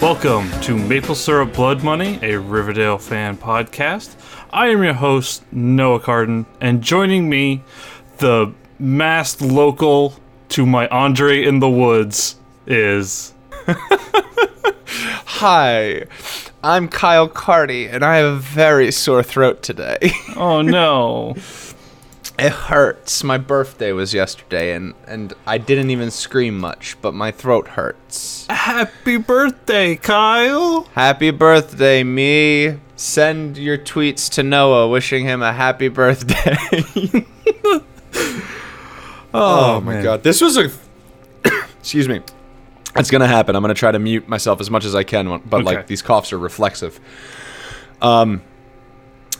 Welcome to Maple Syrup Blood Money, a Riverdale fan podcast. I am your host, Noah Carden, and joining me, the masked local to my Andre in the Woods, is. Hi, I'm Kyle Carty, and I have a very sore throat today. Oh no. it hurts. My birthday was yesterday, and, and I didn't even scream much, but my throat hurts. Happy birthday, Kyle! Happy birthday, me. Send your tweets to Noah wishing him a happy birthday. oh, my man. god. This was a. Excuse me. It's gonna happen. I'm gonna try to mute myself as much as I can, but Okay. like these coughs are reflexive. Um,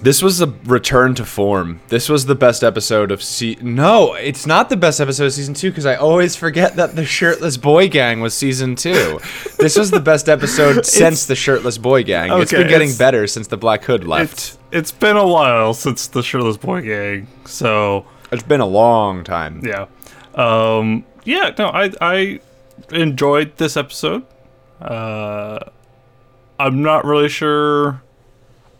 this was a return to form. This was the best episode of se. No, it's not the best episode of season two because I always forget that the shirtless boy gang was season two. this was the best episode since the shirtless boy gang. It's been getting it's- better since the Black Hood left. It's, it's been a while since the Shirtless Boy Gang, so it's been a long time. yeah. Um, yeah, no, I, I enjoyed this episode. Uh, I'm not really sure,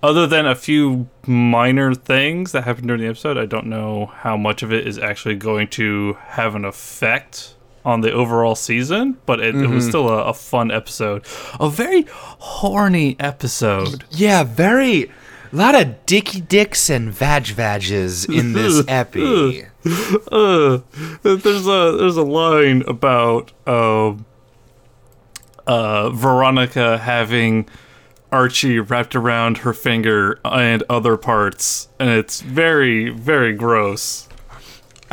other than a few minor things that happened during the episode, I don't know how much of it is actually going to have an effect on the overall season, but it, it was still a, a fun episode. A very horny episode. Yeah, very. A lot of dicky dicks and vag vages in this epi. uh, there's a there's a line about um uh Veronica having Archie wrapped around her finger and other parts, and it's very very gross.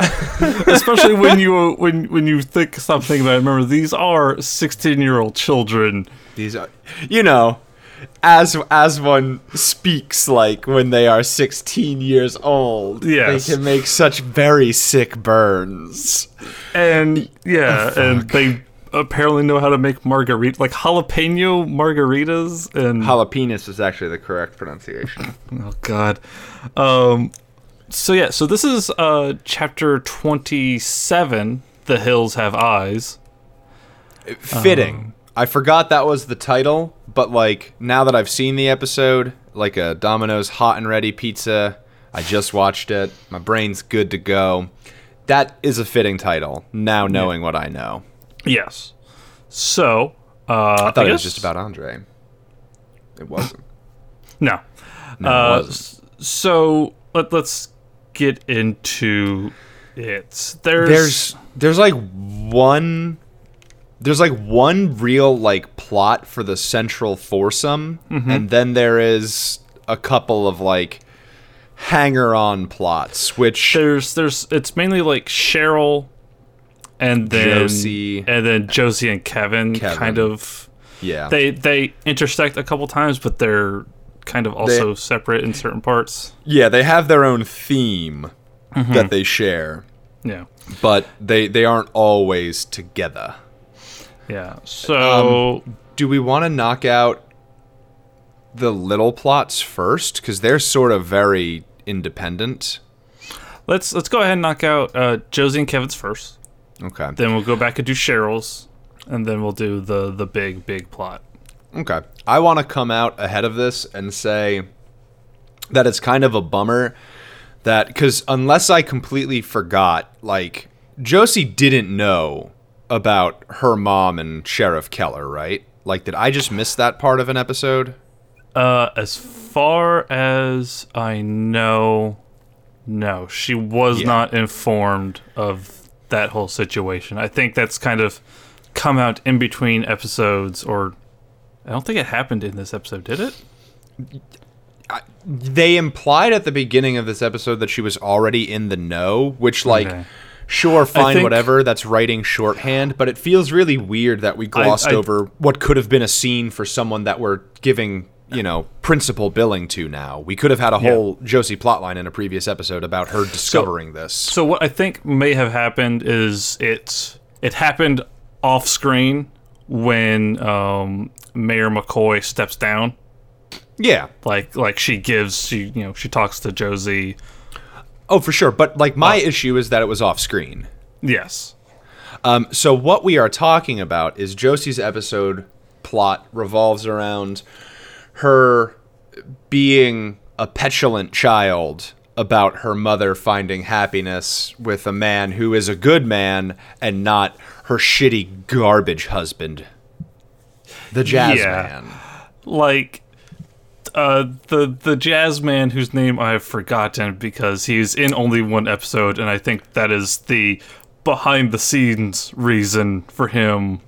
Especially when you when when you think something about it. remember these are 16 year old children. These are, you know, as as one speaks like when they are 16 years old. Yes. They can make such very sick burns. And yeah, and they apparently know how to make margarita like jalapeno margaritas and Jalapenos is actually the correct pronunciation. Oh God. Um. So yeah. So this is uh chapter twenty-seven. The hills have eyes. Fitting. I forgot that was the title, but like now that I've seen the episode, like a Domino's hot and ready pizza, I just watched it. My brain's good to go. That is a fitting title. Now knowing what I know. Yes. So. Uh, I thought it was just about Andre. It wasn't. no. No, Uh, it wasn't. so let let's get into it. There's, there's there's like one there's like one real like plot for the central foursome Mm-hmm. and then there is a couple of like hanger on plots which there's there's it's mainly like Cheryl and then Josie. and then Josie and Kevin, Kevin. kind of yeah they they intersect a couple times, but they're kind of also separate in certain parts. yeah they have their own theme Mm-hmm. that they share Yeah, but they they aren't always together yeah. So do we want to knock out the little plots first because they're sort of very independent let's let's go ahead and knock out uh, Josie and Kevin's first. Okay Then we'll go back and do Cheryl's, and then we'll do the the big big plot. Okay. I want to come out ahead of this and say that it's kind of a bummer that because unless I completely forgot, like Josie didn't know about her mom and Sheriff Keller, right? Like, did I just miss that part of an episode? Uh, as far as I know, no, she was Yeah. not informed of that whole situation. I think that's kind of come out in between episodes, or I don't think it happened in this episode, did it? They implied at the beginning of this episode that she was already in the know, which, like, Okay. sure, fine, think- whatever, that's writing shorthand, but it feels really weird that we glossed I- over what could have been a scene for someone that we're giving, you know, principal billing to now. We could have had a whole Josie plotline in a previous episode about her discovering this. So what I think may have happened is it it happened off screen when um, Mayor McCoy steps down. Yeah. Like like she gives she you know she talks to Josie. Oh, for sure. But, like, my issue is that it was off screen. Yes. Um, so what we are talking about is Josie's episode plot revolves around her being a petulant child about her mother finding happiness with a man who is a good man and not her shitty garbage husband, the jazz Yeah. man. like uh the the jazz man whose name I've forgotten because he's in only one episode and I think that is the behind the scenes reason for him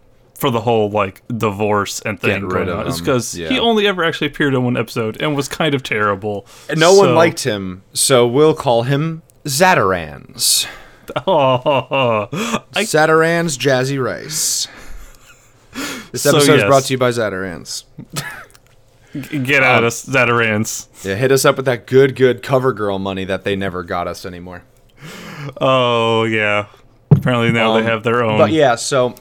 for the whole like divorce and thing rid going of on. It's because yeah. he only ever actually appeared in one episode and was kind of terrible. And no one liked him, so we'll call him Zatarans. Oh, I, Zatarans Jazzy Rice. This So, episode is brought to you by Zatarans. get out of Zatarans. Yeah, hit us up with that good, good cover girl money that they never got us anymore. Oh yeah. Apparently now Um, they have their own. But yeah, so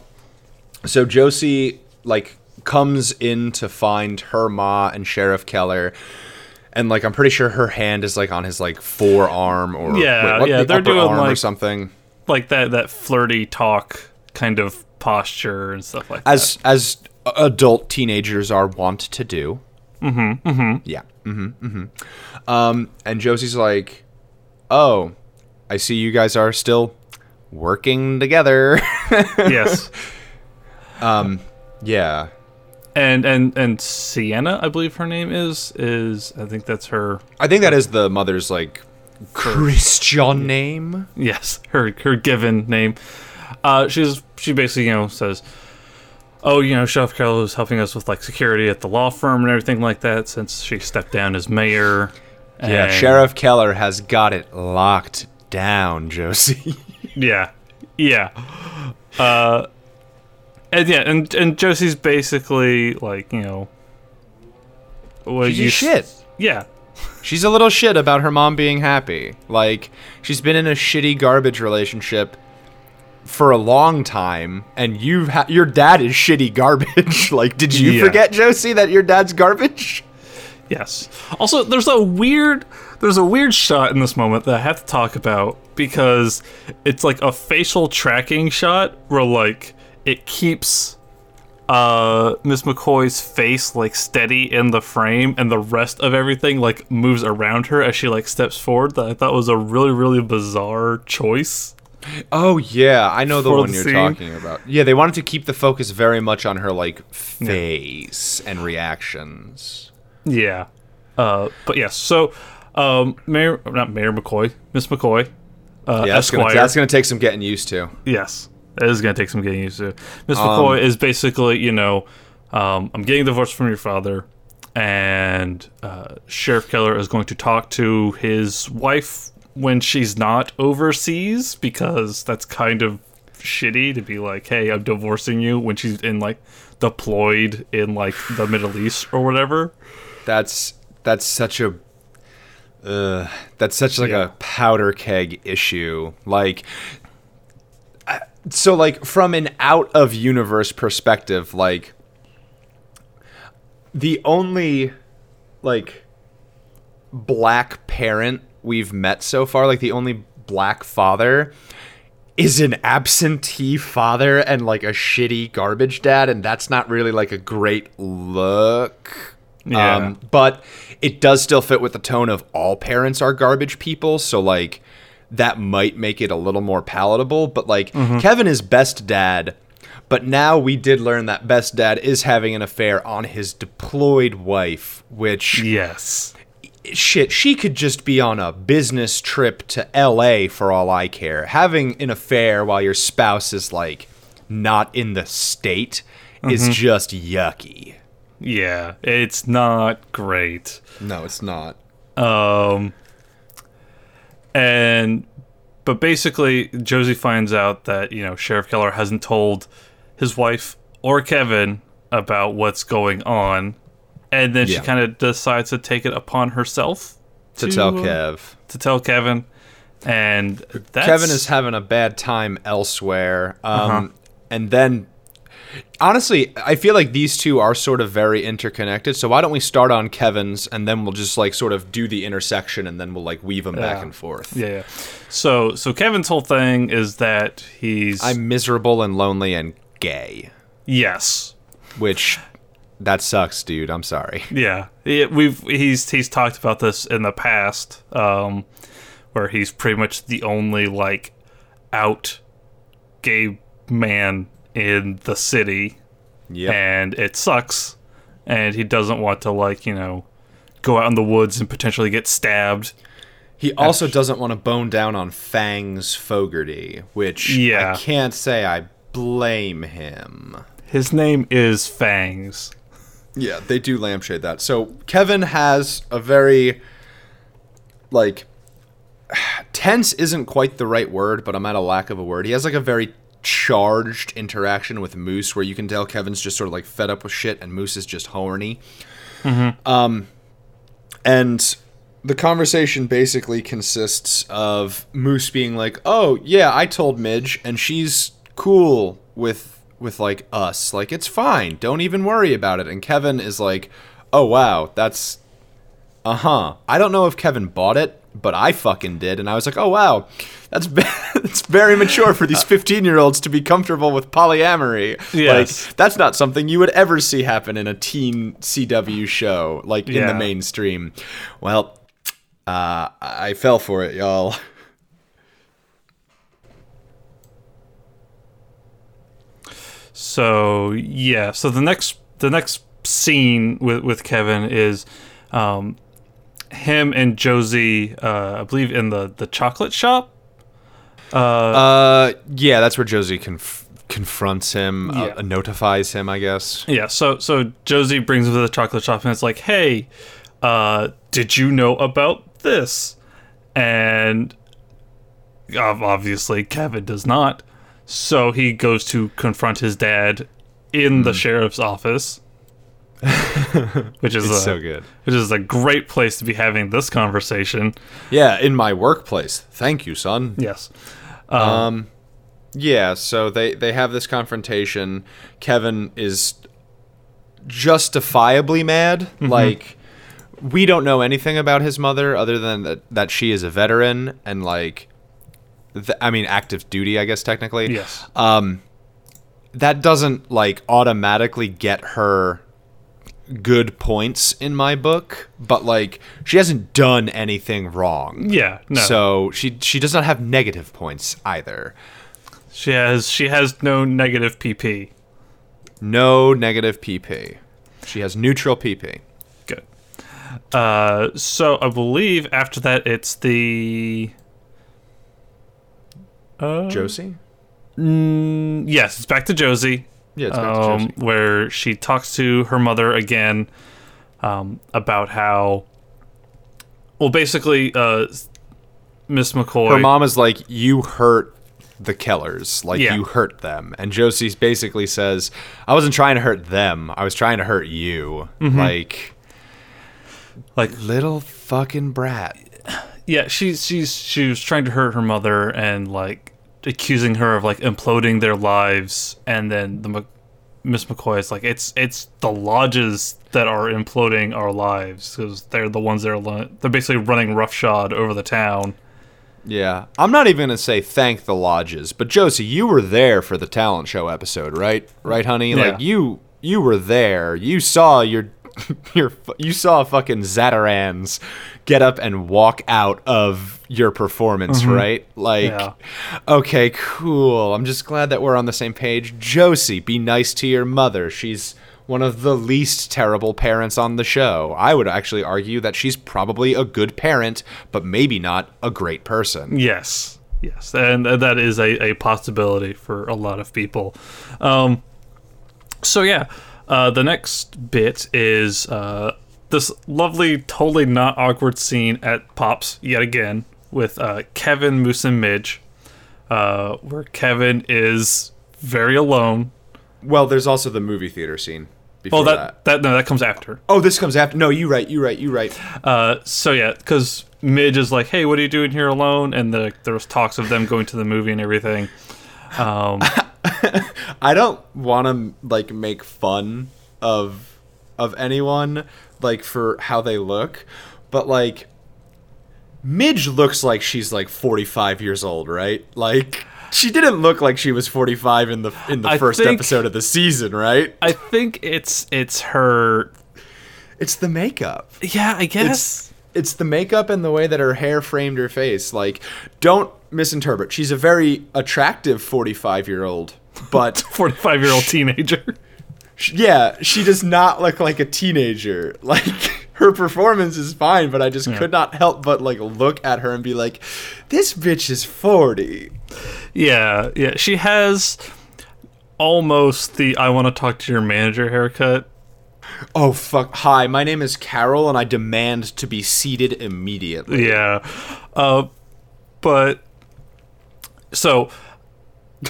so Josie like comes in to find her ma and Sheriff Keller. And like I'm pretty sure her hand is like on his like forearm or Yeah, what, yeah, the they're doing, like- something. like that that flirty talk kind of posture and stuff like As as adult teenagers are wont to do. Mm-hmm, Mm-hmm. Yeah. Mm-hmm. Mm-hmm. Um, and Josie's like, "Oh, I see you guys are still working together." that. Yes. yeah. and and and Sierra, I believe her name is is I think that's her. I think that is the mother's like Christian name. Yes, her her given name. Uh, she's she basically you know says, oh you know Sheriff Keller is helping us with like security at the law firm and everything like that since she stepped down as mayor. Yeah, And- Sheriff Keller has got it locked down, Josie. Yeah, yeah. Uh, and yeah, and and Josie's basically like you know. what She's a you shit. Yeah, She's a little shit about her mom being happy. Like, she's been in a shitty garbage relationship for a long time, and you've ha- your dad is shitty garbage. like, did you Yeah. forget, Josie, that your dad's garbage? Yes. Also, there's a weird there's a weird shot in this moment that I have to talk about because it's like a facial tracking shot where like it keeps uh Miss McCoy's face like steady in the frame and the rest of everything like moves around her as she like steps forward that I thought was a really really bizarre choice. Oh yeah, I know the one the you're scene. talking about. Yeah, they wanted to keep the focus very much on her like face and reactions. Yeah. Uh but yes, so um Mayor not Mayor McCoy, Miss McCoy uh Yeah, that's gonna, that's gonna take some getting used to. Yes, it is going to take some getting used to. Miss Um, McCoy is basically, you know, um, I'm getting divorced from your father, and uh, Sheriff Keller is going to talk to his wife when she's not overseas because that's kind of shitty to be like, hey, I'm divorcing you when she's in like deployed in like the Middle East or whatever. That's that's such a uh, that's such like Yeah. a powder keg issue. Like so like from an out of universe perspective, like the only like black parent we've met so far, like the only black father is an absentee father and like a shitty garbage dad and that's not really like a great look. Yeah. Um, but it does still fit with the tone of all parents are garbage people, so like that might make it a little more palatable. But like Kevin is best dad, but now we did learn that best dad is having an affair on his deployed wife, which Yes. shit, she could just be on a business trip to LA for all I care. Having an affair while your spouse is like not in the state is just yucky. Yeah, it's not great. No, it's not. Um, and but basically, Josie finds out that you know Sheriff Keller hasn't told his wife or Kevin about what's going on, and then Yeah. she kind of decides to take it upon herself To tell uh, Kev. to tell Kevin, and that's, Kevin is having a bad time elsewhere. Um, And then Honestly, I feel like these two are sort of very interconnected. So why don't we start on Kevin's and then we'll just like sort of do the intersection and then we'll like weave them back and forth. Yeah, yeah. So so Kevin's whole thing is that he's I'm miserable and lonely and gay, yes. which that sucks, dude. I'm sorry. Yeah, we've he's he's talked about this in the past, um, where he's pretty much the only like out gay man in the city, Yeah. and it sucks. And he doesn't want to like you know go out in the woods and potentially get stabbed. He also doesn't want to bone down on Fangs Fogarty, which Yeah. I can't say I blame him. His name is Fangs. Yeah, they do lampshade that. So Kevin has a very like tense isn't quite the right word, but I'm at a lack of a word. He has like a very charged interaction with Moose where you can tell Kevin's just sort of like fed up with shit and Moose is just horny. Um and the conversation basically consists of Moose being like, "Oh, yeah, I told Midge and she's cool with with like us. Like it's fine. Don't even worry about it." And Kevin is like, "Oh, wow. That's uh-huh. I don't know if Kevin bought it, but I fucking did." And I was like, "Oh, wow. That's ve- that's very mature for these 15-year-olds to be comfortable with polyamory." Yes. Like that's not something you would ever see happen in a teen CW show like in the mainstream. Well, uh, I fell for it, y'all. So yeah, so the next the next scene with with Kevin is um, him and Josie, uh, I believe, in the the chocolate shop. Uh, uh yeah, that's where Josie conf- confronts him, Yeah. uh, notifies him, I guess. Yeah, so so Josie brings him to the chocolate shop and it's like, "Hey, uh, did you know about this?" And obviously Kevin does not. So he goes to confront his dad in Hmm. the sheriff's office. Which is a, so good. which is a great place to be having this conversation. Yeah, in my workplace. Thank you, son. Yes. Um, yeah, so they they have this confrontation. Kevin is justifiably mad. Like we don't know anything about his mother other than that that she is a veteran and like th- I mean active duty, I guess technically. Yes. Um that doesn't like automatically get her good points in my book, but like she hasn't done anything wrong. yeah. No. So she she does not have negative points either. she has she has no negative PP. No negative PP. She has neutral PP. Good. Uh, so I believe after that it's the. Uh, Josie? mm, yes, it's back to Josie. Yeah, it's back to um, Josie. where she talks to her mother again um, about how. Well, basically, uh, Miss McCoy. Her mom is like, "You hurt the Kellers. Like Yeah. you hurt them." And Josie basically says, "I wasn't trying to hurt them. I was trying to hurt you." Mm-hmm. Like like little fucking brat. yeah she's she's she was trying to hurt her mother and like accusing her of like imploding their lives and then the miss mccoy is like it's it's the lodges that are imploding our lives because they're the ones that are they're basically running roughshod over the town Yeah, I'm not even gonna say thank the lodges, but Josie, you were there for the talent show episode, right? Right, honey? Yeah. Like you, you were there. You saw your, your, you saw fucking Zatarans get up and walk out of your performance, right? Like, Yeah. okay, cool. I'm just glad that we're on the same page. Josie, be nice to your mother. She's one of the least terrible parents on the show. I would actually argue that she's probably a good parent, but maybe not a great person. yes yes and that is a, a possibility for a lot of people um so yeah uh the next bit is uh this lovely totally not awkward scene at pops yet again with uh kevin moose and midge uh where kevin is very alone Well, there's also the movie theater scene before oh that, that no that comes after Oh, this comes after. No, you right. You right. You right. Uh, so yeah, because Midge is like, "Hey, what are you doing here alone?" And the, there was talks of them going to the movie and everything. Um, I don't want to like make fun of of anyone like for how they look, but like Midge looks like she's like 45 years old, right? Like she didn't look like she was 45 in the in the I first think- episode of the season, right? I think it's it's her. It's the makeup. Yeah, I guess. It's it's the makeup and the way that her hair framed her face. Like, don't misinterpret. She's a very attractive 45 year old, but 45 year old teenager. yeah, she does not look like a teenager. Like, her performance is fine, but I just could not help but like look at her and be like, this bitch is 40. Yeah, yeah. She has almost the I want to talk to your manager haircut. Oh fuck! Hi, my name is Carol, and I demand to be seated immediately. Yeah. Uh, but so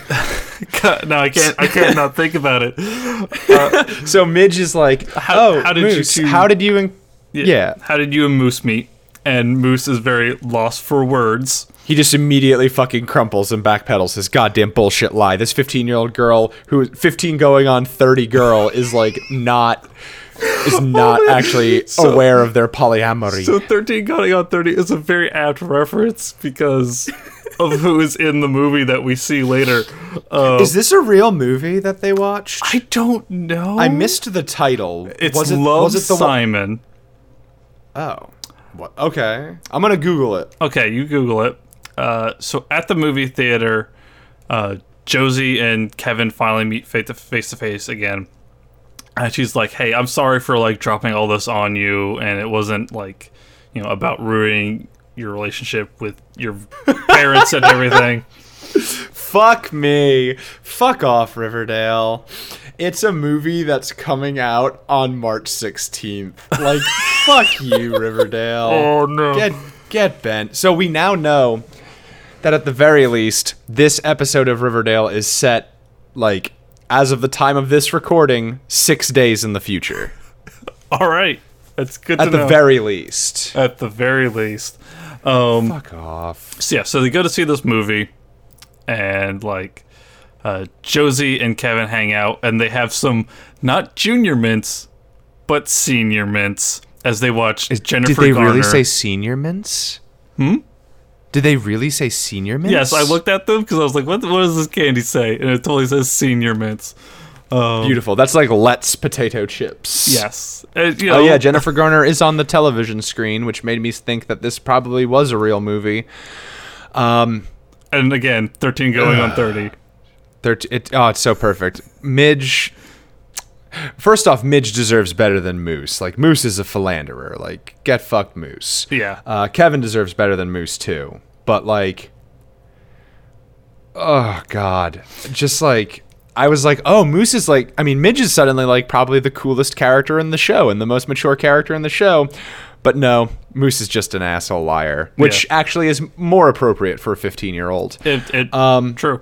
no, I can't. I can't not think about it. So Midge is like, How- "Oh, how did you two- how did you?" In- yeah, How did you and Moose meet? And Moose is very lost for words. He just immediately fucking crumples and backpedals his goddamn bullshit lie. This 15 year old girl who 15 going on 30 girl is like not is not actually So- aware of their polyamory. So 13 going on 30 is a very apt reference because of who is in the movie that we see later. Uh, is this a real movie that they watched? I don't know. I missed the title. It's was it, Love was it the one- Simon. Oh. What? Okay. I'm going to Google it. Okay, you Google it. Uh, so at the movie theater, uh, Josie and Kevin finally meet face to face to face again. And she's like, "Hey, I'm sorry for like dropping all this on you, and it wasn't like, you know, about ruining your relationship with your parents and everything." Fuck me. Fuck off, Riverdale. It's a movie that's coming out on March 16th. Like, fuck you, Riverdale. Oh no! Get get bent. So we now know that at the very least, this episode of Riverdale is set like as of the time of this recording, six days in the future. all right, that's good At the know. very least. at the very least. Um, Fuck off. so yeah, so they go to see this movie, and like uh, Josie and Kevin hang out, and they have some not junior mints, but senior mints as they watch Is, Jennifer Did they Garner. really say senior mints? Hmm? Did they really say senior mints? Yes, I looked at them because I was like, "What? What does this candy say?" And it totally says senior mints. Um, Beautiful. That's like Let's potato chips. Yes. Uh, you Oh yeah, Jennifer Garner is on the television screen, which made me think that this probably was a real movie. Um, And again, thirteen going on thirty. Thirt- it, oh, it's so perfect. Midge. First off, Midge deserves better than Moose. Like Moose is a philanderer. Like get fucked, Moose. Yeah. Uh, Kevin deserves better than Moose too. But like, oh god, just like I was like, oh, Moose is like. I mean, Midge is suddenly like probably the coolest character in the show and the most mature character in the show. But no, Moose is just an asshole liar, which Yeah. actually is more appropriate for a 15 year old. It, it Um, true.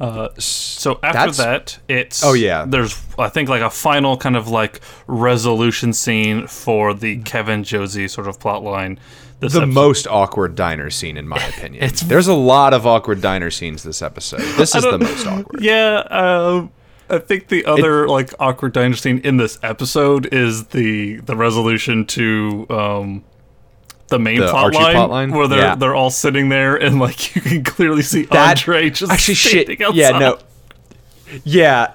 Uh, so after that's- that, it's Oh, yeah. There's I think like a final kind of like resolution scene for the Kevin Josie sort of plot line. The episode- most awkward diner scene in my opinion. It's- There's a lot of awkward diner scenes this episode. This is the most awkward. Yeah, um, I think the other like awkward diner scene in this episode is the the resolution to um the main The plot Archie line, plot line? where they're Yeah. they're all sitting there and like you can clearly see That- Andre just actually shit. outside. Yeah, no. Yeah,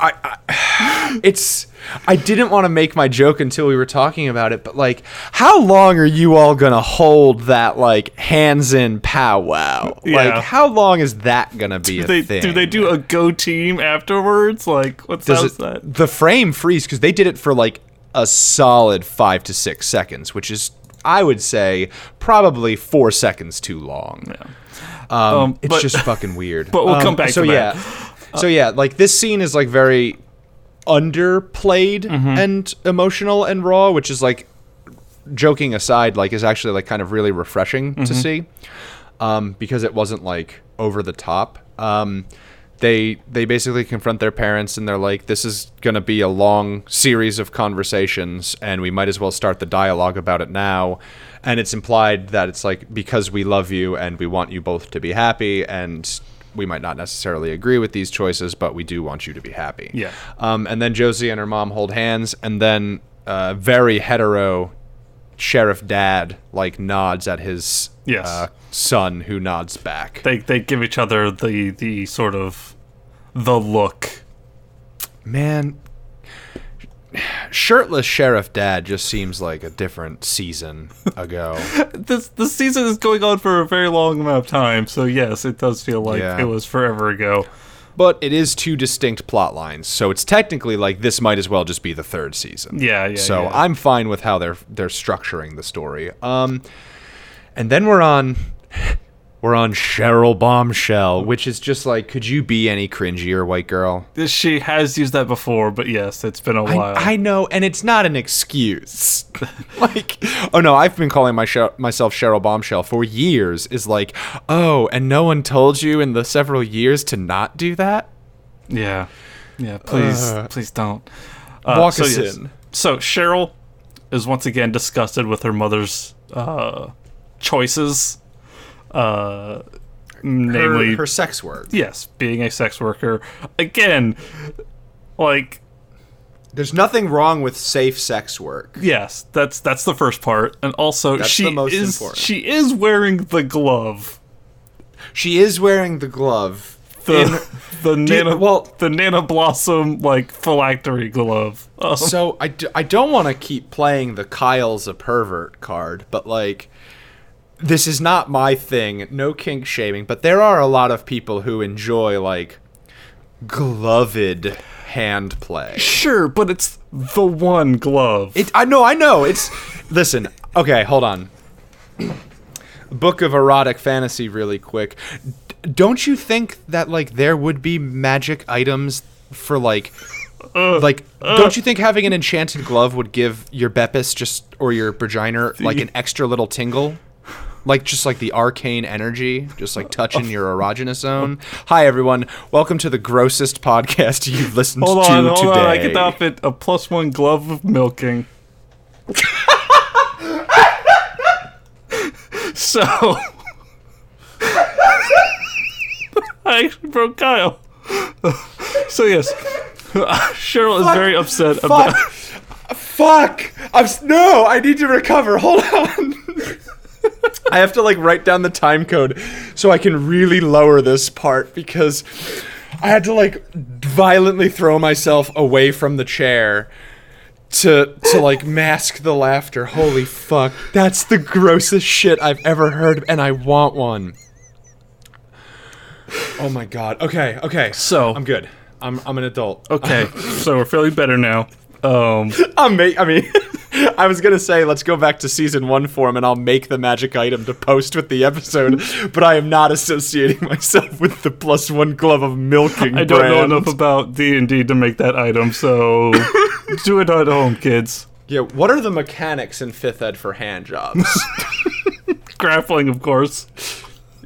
I, I it's I didn't want to make my joke until we were talking about it, but like how long are you all going to hold that like hands in powwow? Yeah. Like how long is that going to be Do a they thing? do they do a go team afterwards? Like what's it, that? the frame freeze because they did it for like a solid five to six seconds, which is I would say probably four seconds too long. Um, Um, it's but- just fucking weird. but we'll Um, come back so to yeah, that. so yeah, like this scene is like very underplayed Mm-hmm. and emotional and raw, which is like joking aside, like is actually like kind of really refreshing Mm-hmm. to see, um, because it wasn't like over the top. Um, they they basically confront their parents and they're like, this is gonna be a long series of conversations, and we might as well start the dialogue about it now. And it's implied that it's like because we love you and we want you both to be happy and we might not necessarily agree with these choices, but we do want you to be happy. Yeah. Um, and then Josie and her mom hold hands, and then uh, very hetero sheriff dad like nods at his Yes. uh, son, who nods back. They they give each other the the sort of the look. Man, shirtless sheriff dad just seems like a different season ago. This the season is going on for a very long amount of time, so yes, it does feel like Yeah. it was forever ago. But it is two distinct plot lines, so it's technically like this might as well just be the third season. Yeah, yeah. so yeah. I'm fine with how they're they're structuring the story. Um, and then we're on we're on Cheryl Bombshell, which is just like, could you be any cringier, white girl? she has used that before, but yes, it's been a while. I, I know, and it's not an excuse. like, oh no, I've been calling my Sher- myself Cheryl Bombshell for years. Is like, oh, and no one told you in the several years to not do that. yeah, yeah. Please, Uh, please don't. Uh, walk so us yes. in. So Cheryl is once again disgusted with her mother's uh, choices, uh, namely her, her sex work. yes, being a sex worker. Again, like There's nothing wrong with safe sex work. yes, that's that's the first part, and also That's she the most is important. she is wearing the glove. She is wearing the glove. The in- the Do you- well- the nana blossom like phylactery glove. Um, so I, d- I don't want to keep playing the Kyle's a pervert card, but like this is not my thing. No kink shaming, but there are a lot of people who enjoy like gloved hand play. sure, but it's the one glove. It I know, I know. It's listen. Okay, hold on. Book of erotic fantasy really quick. D- don't you think that like there would be magic items for like uh, like uh. don't you think having an enchanted glove would give your Beppis just or your vagina like an extra little tingle? Like just like the arcane energy, just like touching your erogenous zone. Hi everyone, welcome to the grossest podcast you've listened hold to on, hold today. on. I get off. A plus one glove of milking. so I actually broke Kyle. so yes, Cheryl is very upset about. Fuck! I'm no. I need to recover. Hold on. I have to like write down the time code so I can really lower this part because I had to like violently throw myself away from the chair to to like mask the laughter. Holy fuck! That's the grossest shit I've ever heard, and I want one. Oh my god. Okay. Okay. So- I'm good. I'm I'm an adult. Okay, so we're feeling better now. Um, make. I mean, I was gonna say let's go back to season one form, and I'll make the magic item to post with the episode. but I am not associating myself with the plus one glove of milking. I don't know enough about D and D to make that item, so do it at home, kids. Yeah. What are the mechanics in fifth ed for hand jobs? Grappling, of course.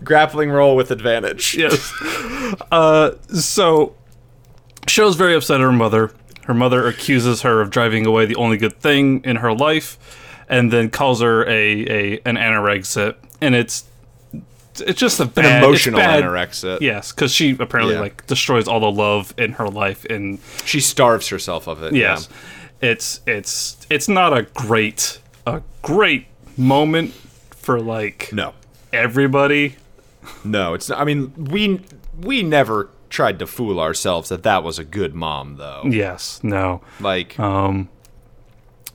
Grappling roll with advantage. Yes. Uh, so, Cheryl's very upset at her mother. Her mother accuses her of driving away the only good thing in her life, and then calls her a, a an anorexia. And it's it's just a bad, An emotional anorexia. Yes, because she apparently Yeah. like destroys all the love in her life, and She starves herself of it. Yes. It's it's it's not a great a great moment for like No. everybody. No. It's. Not, I mean, we we never tried to fool ourselves that that was a good mom, though. Yes, no. Like. Um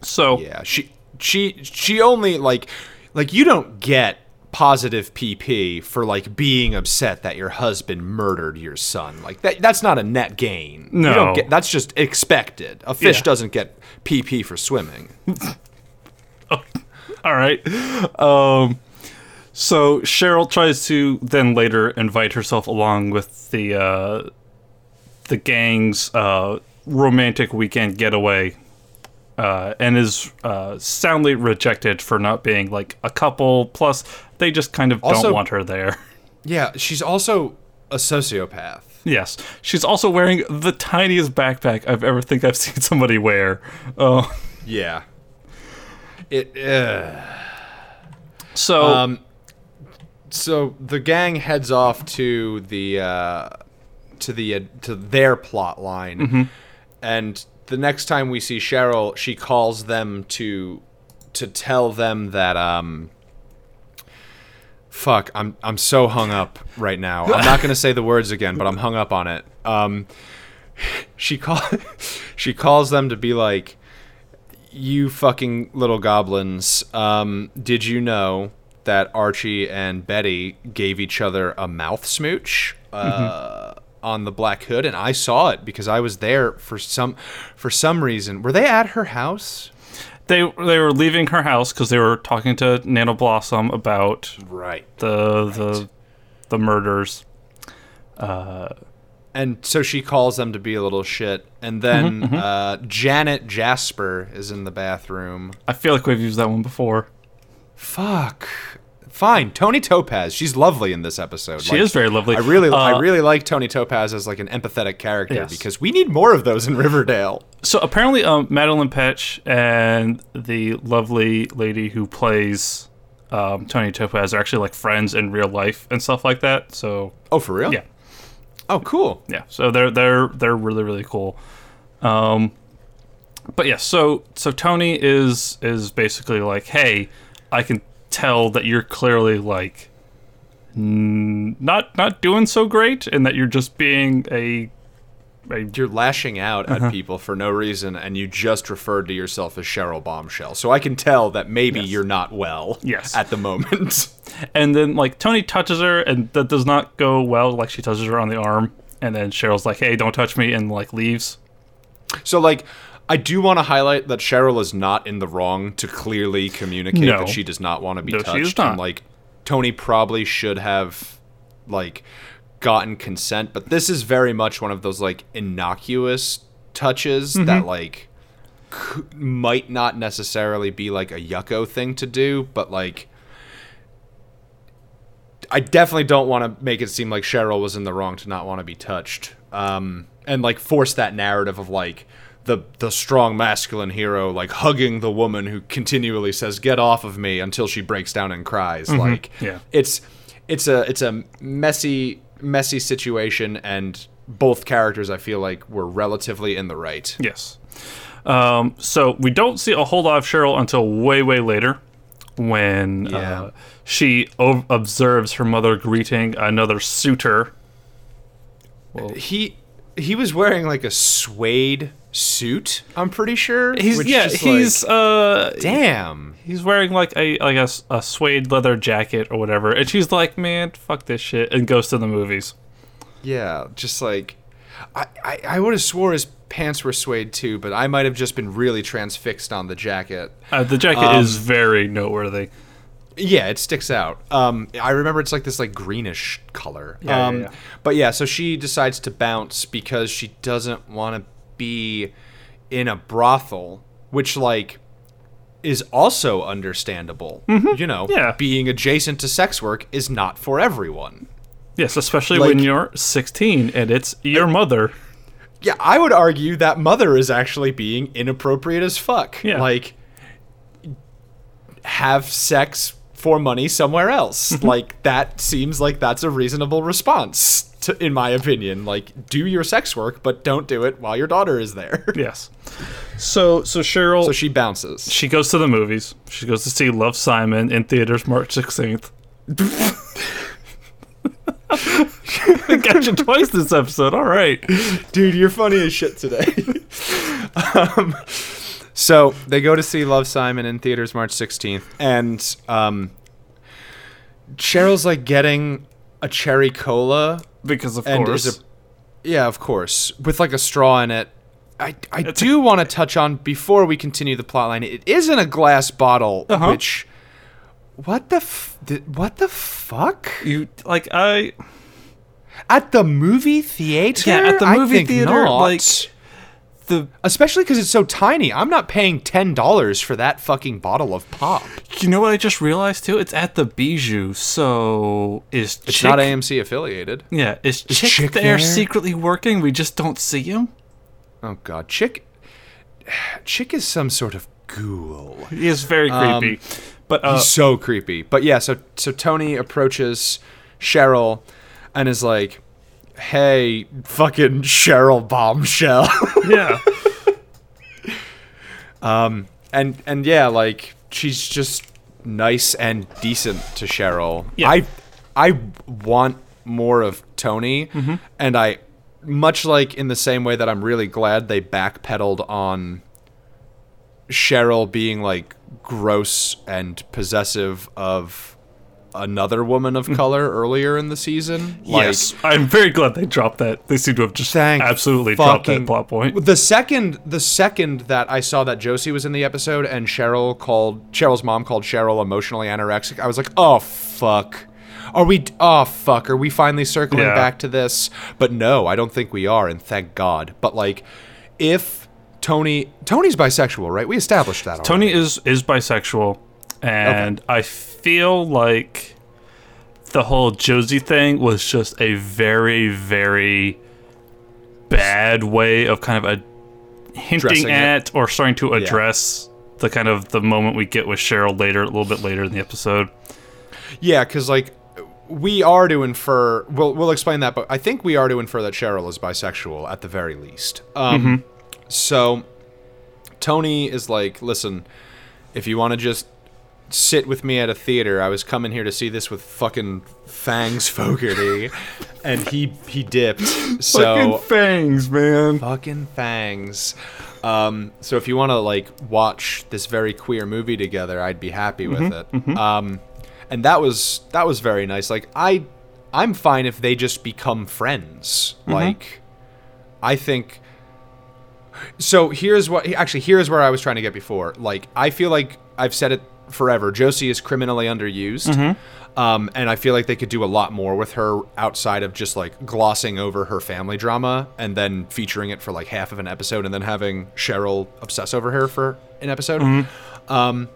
so Yeah, she she she only like like you don't get positive PP for like being upset that your husband murdered your son. Like that that's not a net gain. You No. don't get that's just expected. A fish Yeah. doesn't get PP for swimming. all right. Um so Cheryl tries to then later invite herself along with the uh the gang's uh romantic weekend getaway uh, and is uh, soundly rejected for not being like a couple. Plus, they just kind of Also- don't want her there. Yeah, she's also a sociopath. Yes, she's also wearing the tiniest backpack I've ever think I've seen somebody wear. Oh, Yeah. It uh, so um so the gang heads off to the uh, to the uh, to their plot line, and the next time we see Cheryl, she calls them to to tell them that um. Fuck, I'm I'm so hung up right now. I'm not gonna say the words again, but I'm hung up on it. Um, she call she calls them to be like, you fucking little goblins. Um, did you know that Archie and Betty gave each other a mouth smooch uh, on the Black Hood? And I saw it because I was there for some for some reason. Were they at her house? They they were leaving her house because they were talking to Nana Blossom about Right. the the the murders. Uh, And so she calls them to be a little shit. And then Uh, Janet Jasper is in the bathroom. I feel like we've used that one before. Fuck. Fine, Toni Topaz. She's lovely in this episode. She is very lovely. I really, I Uh, really like Toni Topaz as like an empathetic character Yes. because we need more of those in Riverdale. So apparently, um, Madelaine Petsch and the lovely lady who plays um, Toni Topaz are actually like friends in real life and stuff like that. So Oh, for real? yeah, Oh, cool. yeah. So they're they're they're really really cool. Um, but yeah, so so Toni is is basically like, hey, I can tell that you're clearly like n- not not doing so great, and that you're just being a You're lashing out Uh-huh. at people for no reason, and you just referred to yourself as Cheryl Bombshell. So I can tell that maybe Yes. you're not well. Yes. At the moment. And then like Toni touches her, and that does not go well. Like she touches her on the arm, and then Cheryl's like, "Hey, don't touch me," and like leaves. so like. I do want to highlight that Cheryl is not in the wrong to clearly communicate No. that she does not want to be No, touched. And like Toni probably should have like gotten consent, but this is very much one of those like innocuous touches Mm-hmm. that like c- might not necessarily be like a yucko thing to do, but like I definitely don't want to make it seem like Cheryl was in the wrong to not want to be touched. Um, and like force that narrative of like the the strong masculine hero like hugging the woman who continually says get off of me until she breaks down and cries. Like Yeah. it's it's a it's a messy messy situation and both characters I feel like were relatively in the right. Yes. Um, so we don't see a whole lot of Cheryl until way, way later, when Yeah. uh, she o- observes her mother greeting another suitor. Well, He he was wearing like a suede suit, I'm pretty sure. He's which yeah, just, he's like, uh, damn. he's wearing like a like a suede leather jacket or whatever, and she's like, "Man, fuck this shit," and goes to the movies. Yeah, just like I, I, I would have swore his pants were suede too, but I might have just been really transfixed on the jacket. Uh, the jacket Um, is very noteworthy. Yeah, it sticks out. Um, I remember it's like this like greenish color. Yeah, yeah, um, yeah. But yeah, so she decides to bounce because she doesn't want to be in a brothel, which like is also understandable. You know, Mm-hmm. Yeah. being adjacent to sex work is not for everyone. Yes, especially like- when you're 16 and it's your mother. Yeah, I would argue that mother is actually being inappropriate as fuck. Yeah. Like have sex for money somewhere else. Mm-hmm. like that seems like that's a reasonable response to, in my opinion. Like do your sex work but don't do it while your daughter is there. Yes. So so Cheryl so she bounces. she goes to the movies. She goes to see Love Simon in theaters March 16th. I got you twice this episode. All right. Dude, you're funny as shit today. um, so they go to see Love Simon in theaters March 16th, and um, Cheryl's like getting a cherry cola, Because of and course. is a yeah, of course, with like a straw in it. I, I do want to touch on before we continue the plotline. It is in a glass bottle, Uh-huh. which what the f- what the fuck you like I at the movie theater? Yeah, at the movie theater, not. like, the Especially because it's so tiny. I'm not paying ten dollars for that fucking bottle of pop. you know what I just realized too? It's at the Bijou. So is It's Chick, not AMC affiliated. Yeah, is Chic, Chic there, there? secretly working? We just don't see him. Oh god, Chic. Chic is some sort of ghoul. He is very Um, creepy. But uh, He's so creepy. But yeah, so so Toni approaches Cheryl and is like, "Hey, fucking Cheryl bombshell." yeah, Um, and and yeah, like she's just nice and decent to Cheryl. Yeah. I I want more of Toni, Mm-hmm. and I much like in the same way that I'm really glad they backpedaled on Cheryl being like gross and possessive of another woman of color earlier in the season. Like, Mm-hmm. yes, I'm very glad they dropped that. They seem to have just absolutely dropped that plot point. The second the second that I saw that Josie was in the episode and Cheryl called Cheryl's mom called Cheryl emotionally anorexic, I was like, "Oh fuck." Are we oh fuck, are we finally circling Yeah. back to this? But no, I don't think we are and thank God. But like if Toni Toni's bisexual, right? We established that. Toni is is bisexual, and I feel like the whole Josie thing was just a very very bad way of kind of a hinting Dressing it. at or starting to address the kind of the moment we get with Cheryl later, a little bit later in the episode. Yeah, because like we are to infer. We'll we'll explain that, but I think we are to infer that Cheryl is bisexual at the very least. Um, so Toni is like, listen, if you want to just sit with me at a theater, I was coming here to see this with fucking Fangs Fogarty, and he he dipped. So fangs, man. fucking fangs. Um, so if you want to like watch this very queer movie together, I'd be happy with Mm-hmm, it. Um, and that was that was very nice. Like I, I'm fine if they just become friends. Mm-hmm. Like, I think. So here's what actually here's where I was trying to get before. Like I feel like I've said it forever. Josie is criminally underused. Mm-hmm. Um, and I feel like they could do a lot more with her outside of just like glossing over her family drama and then featuring it for like half of an episode and then having Cheryl obsess over her for an episode. Um,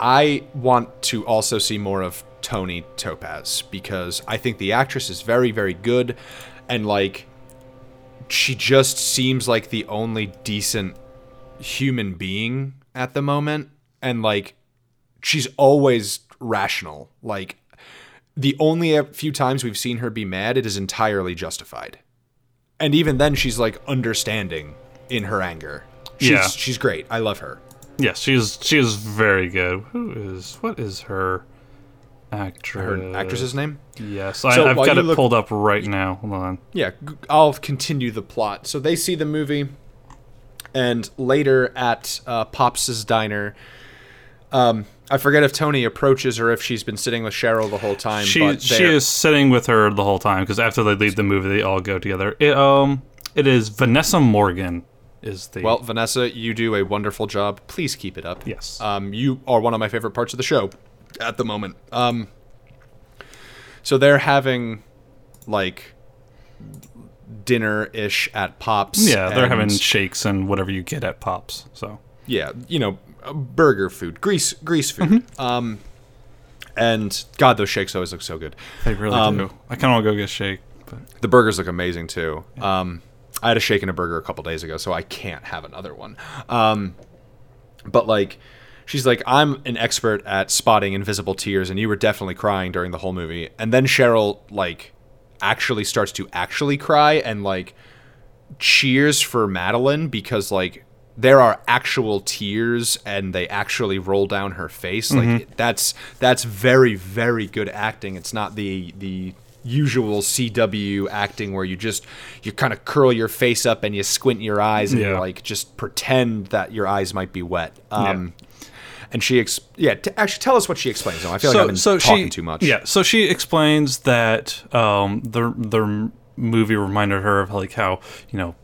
I want to also see more of Toni Topaz because I think the actress is very, very good and like she just seems like the only decent human being at the moment and like she's always rational like the only few times we've seen her be mad it is entirely justified and even then she's like understanding in her anger she's Yeah. she's great i love her Yes, she is. She is very good. Who is? What is her actress? her actress's name Yes, So I, I've got it look- pulled up right now. Hold on. yeah I'll continue the plot so they see the movie and later at uh, pops's diner um, i forget if toni approaches or if she's been sitting with cheryl the whole time She but she is sitting with her the whole time because after they leave the movie, they all go together. It, um, it is Vanessa Morgan is the Well, Vanessa, you do a wonderful job. Please keep it up. Yes. Um, you are one of my favorite parts of the show at the moment. Um, so they're having like dinner ish at Pops. yeah they're having shakes and whatever you get at Pops. So yeah, you know, burger food, grease grease food. Mm-hmm. Um, and God, those shakes always look so good. they really Um, do. I kind of want to go get a shake, but The burgers look amazing too. Um, I had a shake and a burger a couple days ago, so I can't have another one. Um, but like, she's like, I'm an expert at spotting invisible tears, and you were definitely crying during the whole movie. And then Cheryl like actually starts to actually cry and like cheers for Madelaine because like there are actual tears and they actually roll down her face. Like that's that's very very good acting. It's not the the usual CW acting where you just you kind of curl your face up and you squint your eyes and Yeah. like just pretend that your eyes might be wet. Um and she ex- yeah t- actually tell us what she explains I feel like I've been talking she, too much. Yeah, so she explains that um, the the movie reminded her of like how you know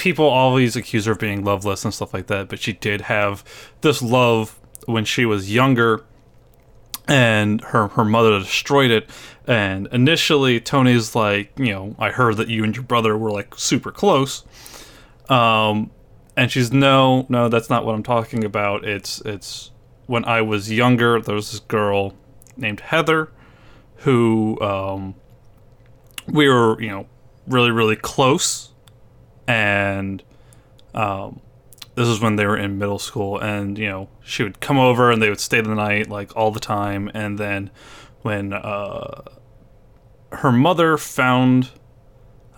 people always accuse her of being loveless and stuff like that, but she did have this love when she was younger, and her her mother destroyed it. And initially, Toni's like, you know, I heard that you and your brother were like super close. Um, and she's no, no, that's not what I'm talking about. It's it's when I was younger, there was this girl named Heather who um, we were, you know, really really close, and um, this is when they were in middle school, and you know she would come over and they would stay the night like all the time, and then when uh, her mother found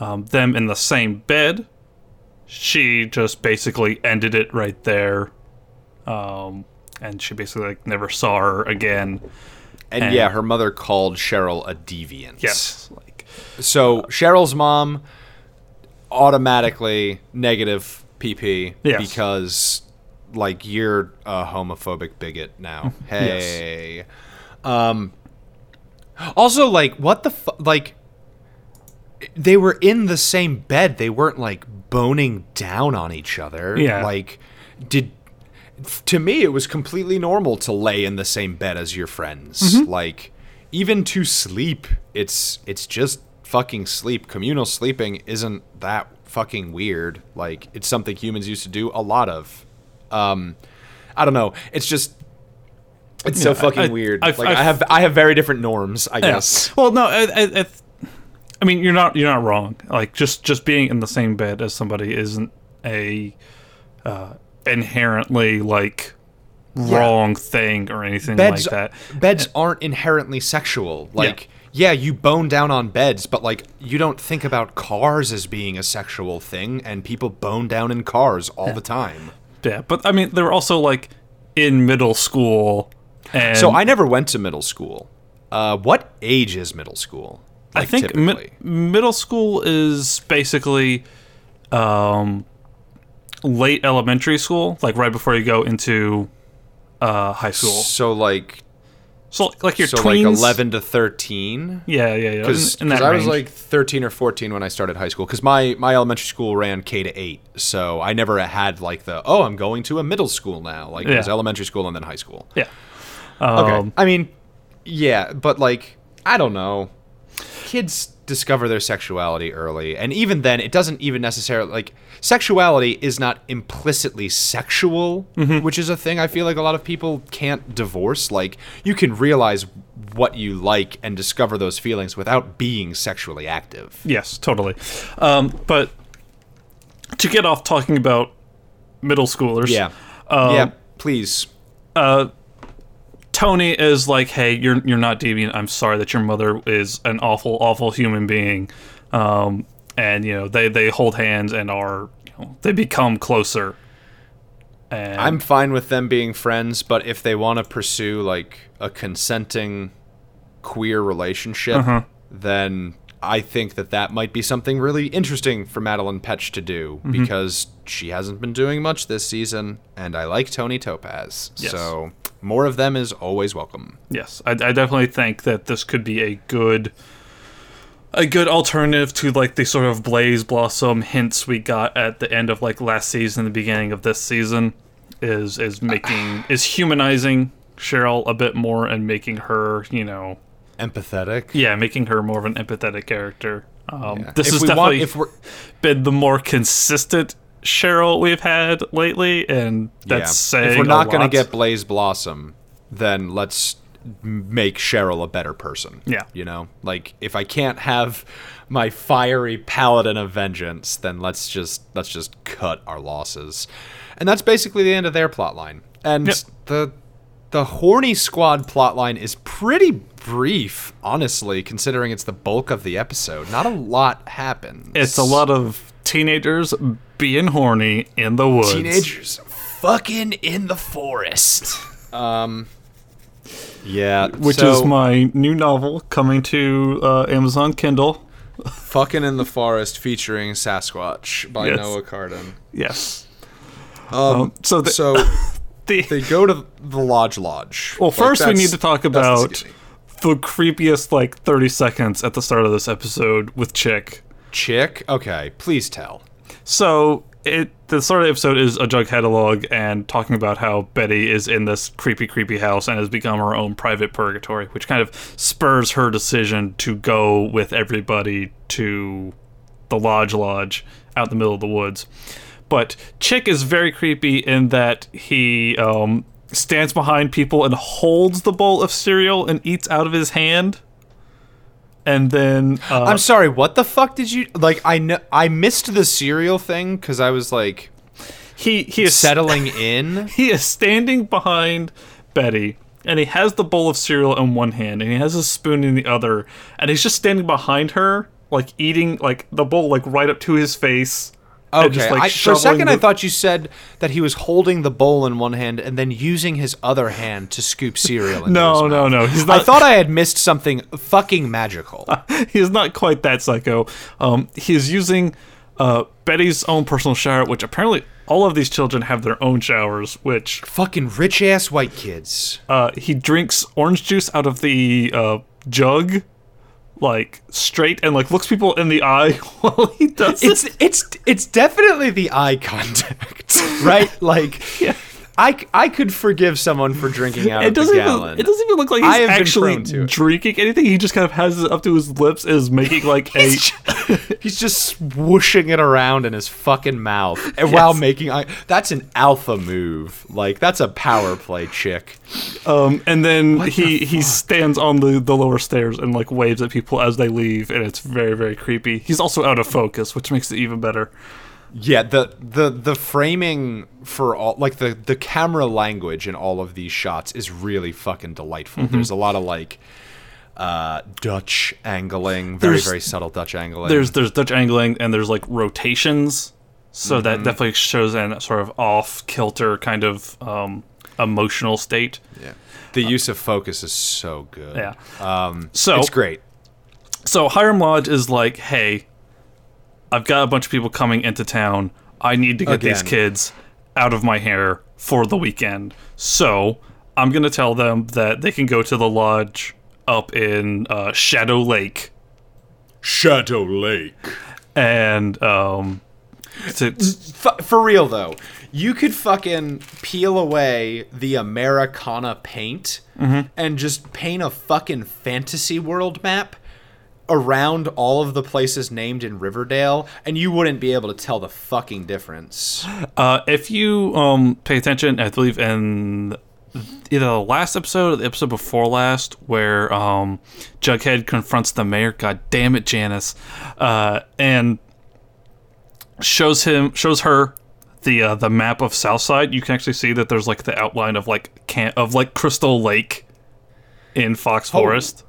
um, them in the same bed, she just basically ended it right there, um, and she basically like never saw her again. And, And- yeah, her mother called Cheryl a deviant. Yes, like So Cheryl's mom automatically negative PP Yes. because like you're a homophobic bigot now. Hey. Um also like what the fu- like they were in the same bed. They weren't like boning down on each other. Yeah. Like did to me it was completely normal to lay in the same bed as your friends. Like even to sleep, it's it's just fucking sleep. Communal sleeping isn't that fucking weird. Like it's something humans used to do a lot of. Um I don't know. It's just it's so fucking I- weird. I've- like I've- I have I have very different norms, I Yeah. guess. Well, no, I, I, I, mean you're not you're not wrong. Like just just being in the same bed as somebody isn't a uh, inherently like wrong thing or anything beds like that. beds aren't inherently sexual like yeah. you bone down on beds but like you don't think about cars as being a sexual thing and people bone down in cars all the time Yeah, but I mean they're also like in middle school, and so i never went to middle school uh, what age is middle school I think mi- middle school is basically um, late elementary school, like right before you go into uh, high school. so like So like your twins so tweens, like 11 to 13 Yeah, yeah, yeah. because I was like 13 or 14 when I started high school because my, my elementary school ran K to 8 so I never had like the oh I'm going to a middle school now like it was elementary school and then high school yeah. Okay. Um, I mean, yeah, but like, I don't know. Kids discover their sexuality early, and even then, it doesn't even necessarily like sexuality is not implicitly sexual, Mm-hmm. which is a thing I feel like a lot of people can't divorce. Like, you can realize what you like and discover those feelings without being sexually active. Yes, totally. Um, but to get off talking about middle schoolers, Yeah. Um, yeah. Please. Toni is like, "Hey, you're you're not deviant. I'm sorry that your mother is an awful, awful human being." Um, and you know they they hold hands and are you know, they become closer. And I'm fine with them being friends, but if they want to pursue like a consenting queer relationship, Uh-huh. then I think that that might be something really interesting for Madelaine Petsch to do Mm-hmm. because she hasn't been doing much this season, and I like Toni Topaz. Yes. So more of them is always welcome. Yes, I, I definitely think that this could be a good, a good alternative to like the sort of blaze blossom hints we got at the end of like last season, the beginning of this season, is is making is humanizing Cheryl a bit more and making her, you know, Empathetic. yeah, making her more of an empathetic character. Um, This if has definitely want, if we're been the more consistent Cheryl we've had lately, and that's saying if we're not gonna get Blaze Blossom, then let's make Cheryl a better person. Yeah. you know, like if I can't have my fiery paladin of vengeance, then let's just let's just cut our losses, and that's basically the end of their plot line. And Yep. the the horny squad plotline is pretty brief, honestly, considering it's the bulk of the episode. Not a lot happens. It's a lot of teenagers being horny in the woods. teenagers fucking in the forest. Um, yeah, which so, is my new novel coming to uh, Amazon Kindle. fucking in the forest featuring Sasquatch by Yes. Noah Carden. Yes. Um, so the- so The, they go to the Lodge Lodge. well, Like, first we need to talk that's the about the creepiest like 30 seconds at the start of this episode with Chic. Chic. Okay, please tell. So it the start of the episode is a Jug catalog and talking about how Betty is in this creepy, creepy house and has become her own private purgatory, which kind of spurs her decision to go with everybody to the Lodge Lodge out in the middle of the woods. But Chic is very creepy in that he um, stands behind people and holds the bowl of cereal and eats out of his hand. And then uh, I'm sorry. What the fuck did you like? I know I missed the cereal thing because I was like, he he is settling in. he is standing behind Betty and he has the bowl of cereal in one hand and he has a spoon in the other and he's just standing behind her like eating like the bowl like right up to his face Okay, just, like, I, for a second I thought you said that he was holding the bowl in one hand and then using his other hand to scoop cereal. Into no no no he's I thought I had missed something fucking magical. he's not quite that psycho um he's using uh betty's own personal shower which apparently all of these children have their own showers which fucking rich ass white kids. uh he drinks orange juice out of the uh jug like straight and like looks people in the eye while he does it. It's it's it's definitely the eye contact, right? Like, I, I could forgive someone for drinking out It of the doesn't even. gallon. It doesn't even look like I he's actually prone to it. drinking anything. He just kind of has it up to his lips, and is making like a. He's just swooshing it around in his fucking mouth and while making eye. That's an alpha move. Like that's a power play chic. um, and then he he stands on the the lower stairs and like waves at people as they leave, and it's very very creepy. He's also out of focus, which makes it even better. Yeah, the the the framing for all like the the camera language in all of these shots is really fucking delightful. Mm-hmm. There's a lot of like uh Dutch angling, very There's- very subtle Dutch angling. There's there's Dutch angling and there's like rotations, so Mm-hmm. that definitely shows an sort of off kilter kind of um, emotional state. yeah. The use of focus is so good. Yeah. Um So- it's great. So Hiram Lodge is like, hey, I've got a bunch of people coming into town. I need to get these kids out of my hair for the weekend. So I'm gonna tell them that they can go to the lodge up in uh, Shadow Lake Shadow Lake. and um, to, F- for real though, you could fucking peel away the Americana paint and just paint a fucking fantasy world map around all of the places named in Riverdale, and you wouldn't be able to tell the fucking difference. uh, if you um, pay attention, I believe in either the last episode or the episode before last, where um, Jughead confronts the mayor. God damn it, Janice, uh, and shows him shows her the uh, the map of Southside. You can actually see that there's like the outline of like can of like Crystal Lake in Fox Forest.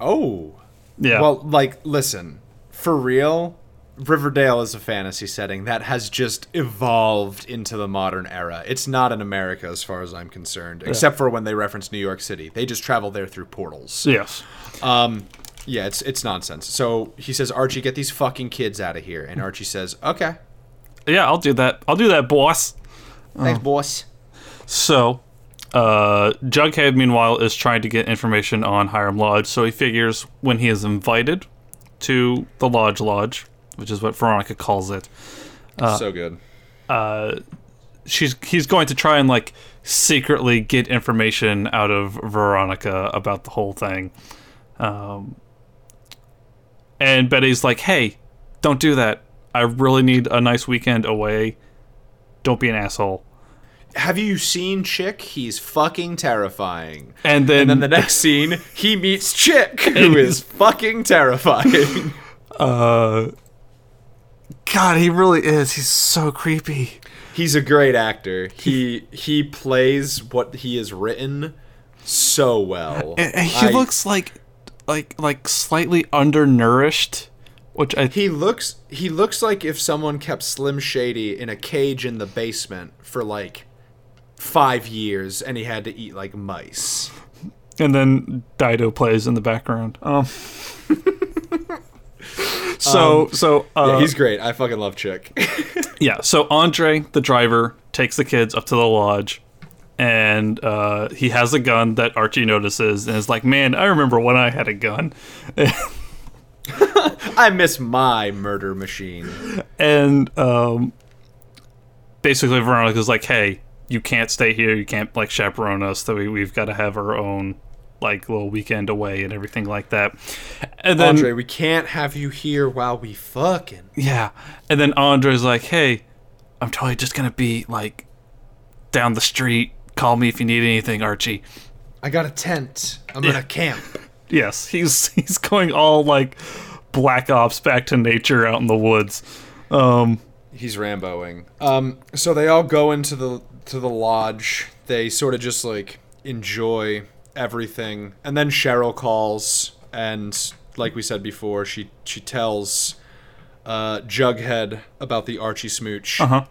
Oh. Yeah. Well, like, listen, for real, Riverdale is a fantasy setting that has just evolved into the modern era. It's not in America as far as I'm concerned, except for when they reference New York City. They just travel there through portals. yes. Um, yeah, it's it's nonsense. So he says, Archie, get these fucking kids out of here. And Archie says, okay. Yeah, I'll do that. I'll do that, boss. Thanks, boss. So, uh, Jughead, meanwhile, is trying to get information on Hiram Lodge. So he figures when he is invited to the Lodge Lodge, which is what Veronica calls it, so good. she's he's going to try and like secretly get information out of Veronica about the whole thing. Um, and Betty's like, "Hey, don't do that. I really need a nice weekend away. Don't be an asshole." Have you seen Chic? He's fucking terrifying. And then, And then the next scene, he meets Chic, who is fucking terrifying. Uh, God, he really is. He's so creepy. He's a great actor. He he plays what he has written so well. And, and he I- looks like like like slightly undernourished, which I he looks he looks like if someone kept Slim Shady in a cage in the basement for like 5 years and he had to eat like mice. and then Dido plays in the background. Um So so uh, Yeah, he's great. I fucking love Chic. Yeah, so Andre, the driver, takes the kids up to the lodge, and uh, he has a gun that Archie notices, and is like, "Man, I remember when I had a gun." I miss my murder machine. and um, basically, Veronica's like, "Hey, you can't stay here. You can't like chaperone us. That we we've got to have our own like little weekend away and everything like that." And then Andre, we can't have you here while we fucking. Yeah. And then Andre's like, hey, I'm totally just going to be like down the street. Call me if you need anything, Archie. I got a tent. I'm gonna camp. Yes, he's he's going all like black ops back to nature out in the woods. Um he's Ramboing. Um, so they all go into the to the lodge. They sort of just like enjoy everything, and then Cheryl calls, and like we said before, she she tells uh, Jughead about the Archie smooch, Uh huh.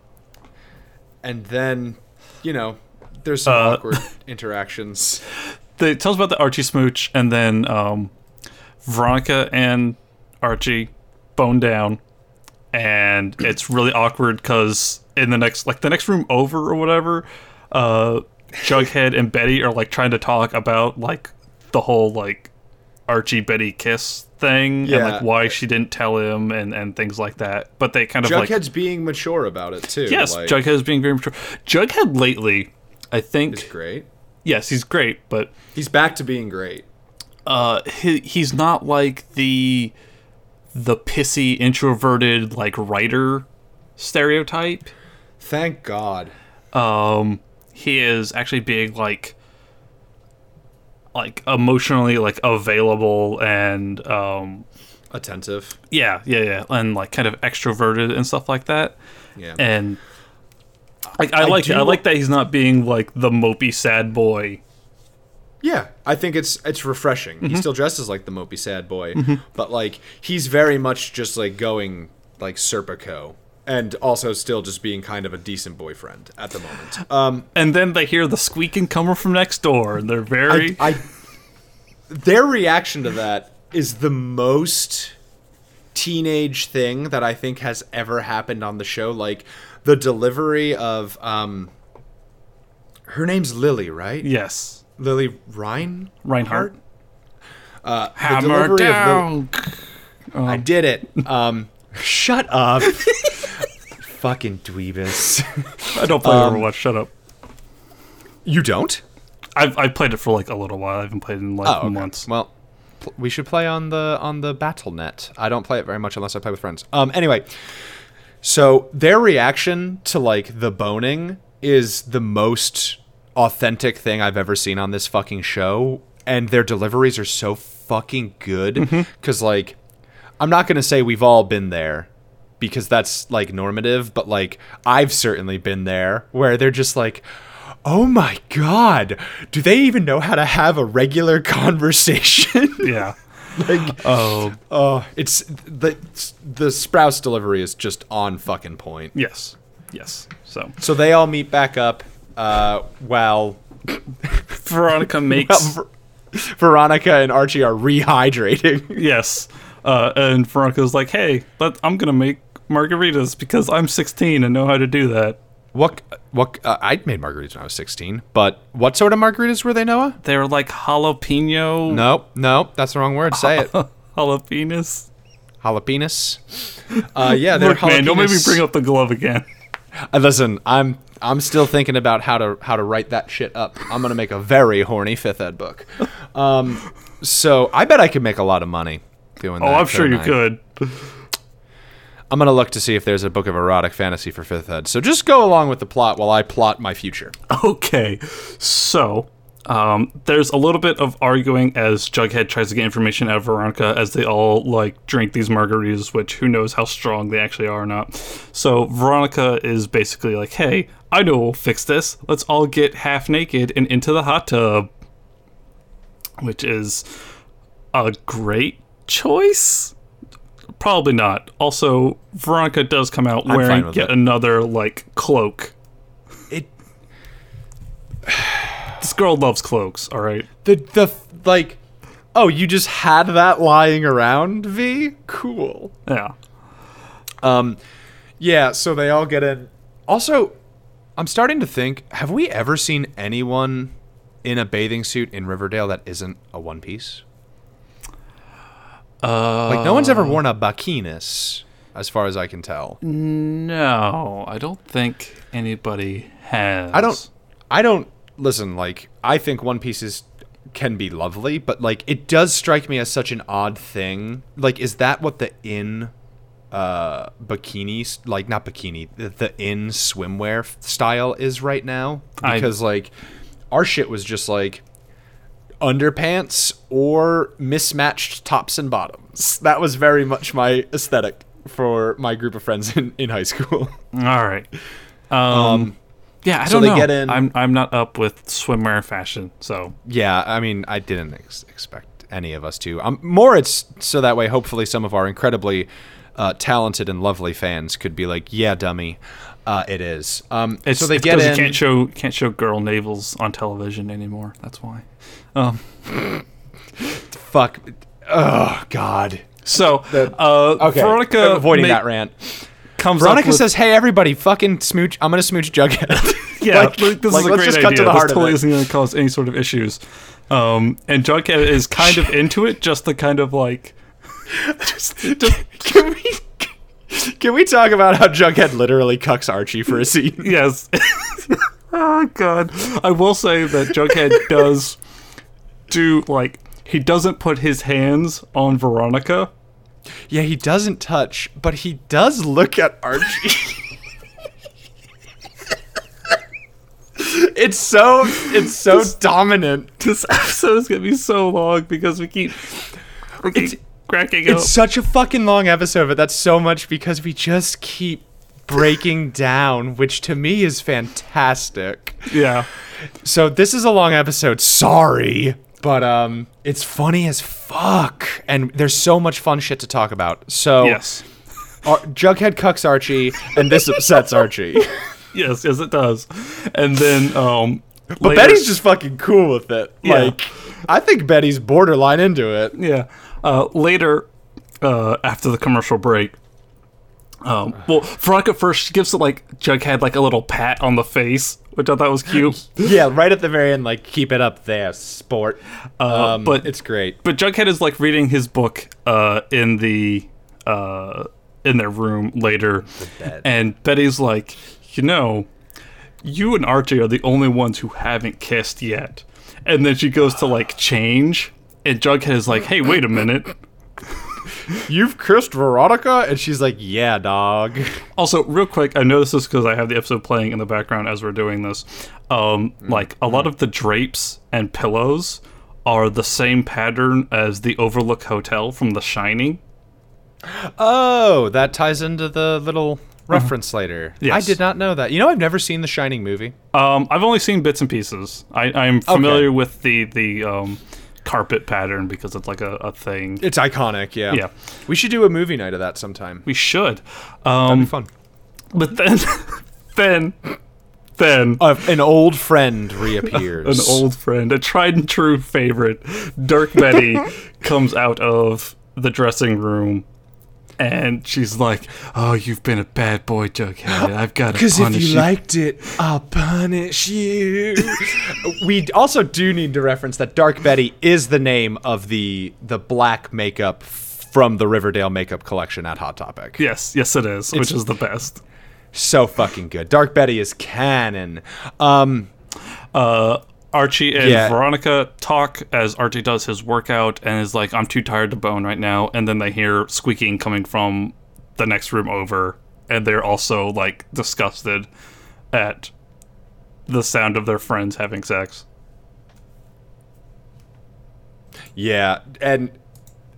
and then you know there's some Uh, awkward interactions. They tells about the Archie smooch, and then um, Veronica and Archie bone down, and it's really awkward because in the next, like the next room over or whatever, uh, Jughead and Betty are like trying to talk about like the whole like Archie Betty kiss thing and like why she didn't tell him and and things like that. But they kind of like Jughead's being mature about it too. yes, like, Jughead is being very mature. Jughead lately, I think, is great. yes, he's great, but He's back to being great. uh he, he's not like the the pissy introverted like writer stereotype Thank God. um he is actually being like like emotionally like available and um Attentive. yeah yeah yeah and like kind of extroverted and stuff like that Yeah. and like I, like do I like that he's not being like the mopey sad boy Yeah, I think it's it's refreshing. Mm-hmm. He still dresses like the mopey sad boy, but like he's very much just like going like Serpico, and also still just being kind of a decent boyfriend at the moment. Um, and then they hear the squeaking coming from next door and they're very I, I their reaction to that is the most teenage thing that I think has ever happened on the show. Like the delivery of um, her name's Lili, right? yes Lili Ryan Reinhart Uh, the hammer delivery of Lily- down I did it. Um, shut up. Fucking dweebus. I don't play Um, Overwatch. Shut up. you don't? I've I've played it for like a little while. I haven't played it in like Oh, okay. months. Well, pl- we should play on the on the BattleNet. I don't play it very much unless I play with friends. Um. Anyway, so their reaction to like the boning is the most authentic thing I've ever seen on this fucking show, and their deliveries are so fucking good. Because like, I'm not gonna say we've all been there. Because that's like normative, but like I've certainly been there where they're just like, oh my god, do they even know how to have a regular conversation? Yeah. like, Oh oh, it's the the Sprouse delivery is just on fucking point. yes, yes. So So they all meet back up. Uh, while Veronica makes Ver- Veronica and Archie are rehydrating. yes, uh, and Veronica's like, "Hey, let, I'm gonna make margaritas because I'm 16 and know how to do that." what? What? Uh, I made margaritas when I was sixteen, but what sort of margaritas were they, Noah? They were like jalapeno. Nope, nope, that's the wrong word. Say it. Jalapenos. Jalapenos. Uh, yeah, they're Look, man, don't make me bring up the glove again. Uh, listen, I'm I'm still thinking about how to how to write that shit up. I'm gonna make a very horny fifth ed book. Um, so I bet I could make a lot of money doing Oh, that. I'm sure you I? could. I'm gonna look to see if there's a book of erotic fantasy for fifth ed. So just go along with the plot while I plot my future. Okay, so um, there's a little bit of arguing as Jughead tries to get information out of Veronica as they all like drink these margaritas, which who knows how strong they actually are or not. So Veronica is basically like, "Hey, I know we'll fix this. Let's all get half naked and into the hot tub," which is a great choice. Probably not. Also, Veronica does come out fine wearing yet it. another like cloak. It This girl loves cloaks, all right? the the like. Oh, you just had that lying around, V? Cool. Yeah. Um, yeah, so they all get in. Also, I'm starting to think: Have we ever seen anyone in a bathing suit in Riverdale that isn't a one piece? Uh, Like, no one's ever worn a bikinis, as far as I can tell. no, I don't think anybody has. I don't. I don't listen. Like, I think one pieces can be lovely, but like, it does strike me as such an odd thing. Like, is that what the in uh bikinis like not bikini the, the in swimwear style is right now I- because like our shit was just like underpants or mismatched tops and bottoms that was very much my aesthetic for my group of friends in, in high school. All right. Um, yeah, I so don't they know. get in- I'm I'm not up with swimwear fashion, so Yeah, I mean, I didn't ex- expect any of us to. Um, more, it's so that way, hopefully, some of our incredibly uh, talented and lovely fans could be like, "Yeah, dummy, uh, it is." Um, so they get in. You can't show can't show girl navels on television anymore. That's why. Um, fuck. Oh God. so uh, Okay. Veronica avoiding ma- that rant. comes Veronica with, says, "Hey, everybody, fucking smooch. I'm gonna smooch Jughead." Yeah, Like- like, this like, is a let's great just idea. cut to the this heart of totally it. isn't going to cause any sort of issues. Um, and Jughead is kind of into it, just the kind of like, just, just can we? Can we talk about how Jughead literally cucks Archie for a scene? yes. oh god, I will say that Jughead does do like he doesn't put his hands on Veronica. Yeah, he doesn't touch, but he does look at Archie. it's so it's so dominant. This episode is gonna be so long because we keep we keep It's- cracking up. It's such a fucking long episode, but that's so much because we just keep breaking down, which to me is fantastic. Yeah. So this is a long episode. Sorry, but um, it's funny as fuck, and there's so much fun shit to talk about. So Yes. Ar- Jughead cucks Archie, and this upsets Archie. Yes. Yes, it does. And then um. But later- Betty's just fucking cool with it. Yeah. Like, I think Betty's borderline into it. Yeah. Uh, later, uh, after the commercial break, um, well, Veronica first she gives it like Jughead like a little pat on the face, which I thought was cute. Yeah, right at the very end, like, keep it up there, sport. Uh, Um, but it's great. but Jughead is like reading his book uh, in the uh, in their room later, and Betty's like, you know, you and Archie are the only ones who haven't kissed yet. And then she goes to like change, and Jughead is like, hey, wait a minute. You've cursed Veronica? And she's like, yeah, dog. Also, real quick, I know this is because I have the episode playing in the background as we're doing this. Um, like a lot of the drapes and pillows are the same pattern as the Overlook Hotel from The Shining. Oh, that ties into the little reference later. Yes. I did not know that. You know, I've never seen the Shining movie. Um, I've only seen bits and pieces. I, I'm familiar with the the um, carpet pattern because it's like a, a thing. It's iconic, yeah. Yeah. We should do a movie night of that sometime. We should, That'd um, be fun. but then, then, then. Uh, an old friend reappears. An old friend, a tried and true favorite, Dark Betty, comes out of the dressing room, and she's like, "Oh, you've been a bad boy, Jughead. I've got to punish you." Because if you you." liked it, I'll punish you. we also do need to reference that Dark Betty is the name of the the black makeup from the Riverdale makeup collection at Hot Topic. yes, yes, it is, which is the best. So fucking good. Dark Betty is canon. Um, Uh, Archie and Yeah. Veronica talk as Archie does his workout and is like, "I'm too tired to bone right now." And then they hear squeaking coming from the next room over, and they're also like disgusted at the sound of their friends having sex. yeah, and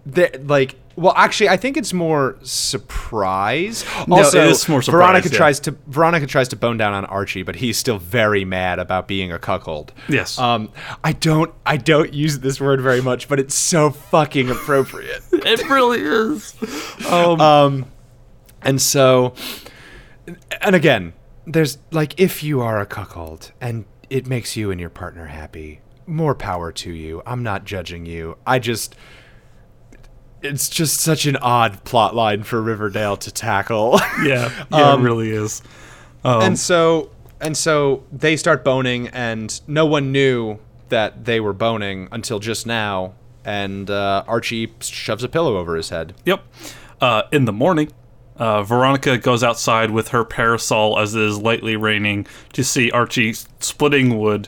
they like. Well, actually, I think it's more surprise. No, Also, it is more surprise, Veronica yeah. tries to Veronica tries to bone down on Archie, but he's still very mad about being a cuckold. Yes. Um, I don't I don't use this word very much, but it's so fucking appropriate. it really is. Um, um, and so, and again, there's like if you are a cuckold and it makes you and your partner happy, more power to you. I'm not judging you. I just. It's just such an odd plot line for Riverdale to tackle. yeah, yeah, um, it really is. Um, and so and so they start boning and no one knew that they were boning until just now and uh, archie shoves a pillow over his head Yep. Uh, in the morning, uh, Veronica goes outside with her parasol as it is lightly raining to see Archie splitting wood.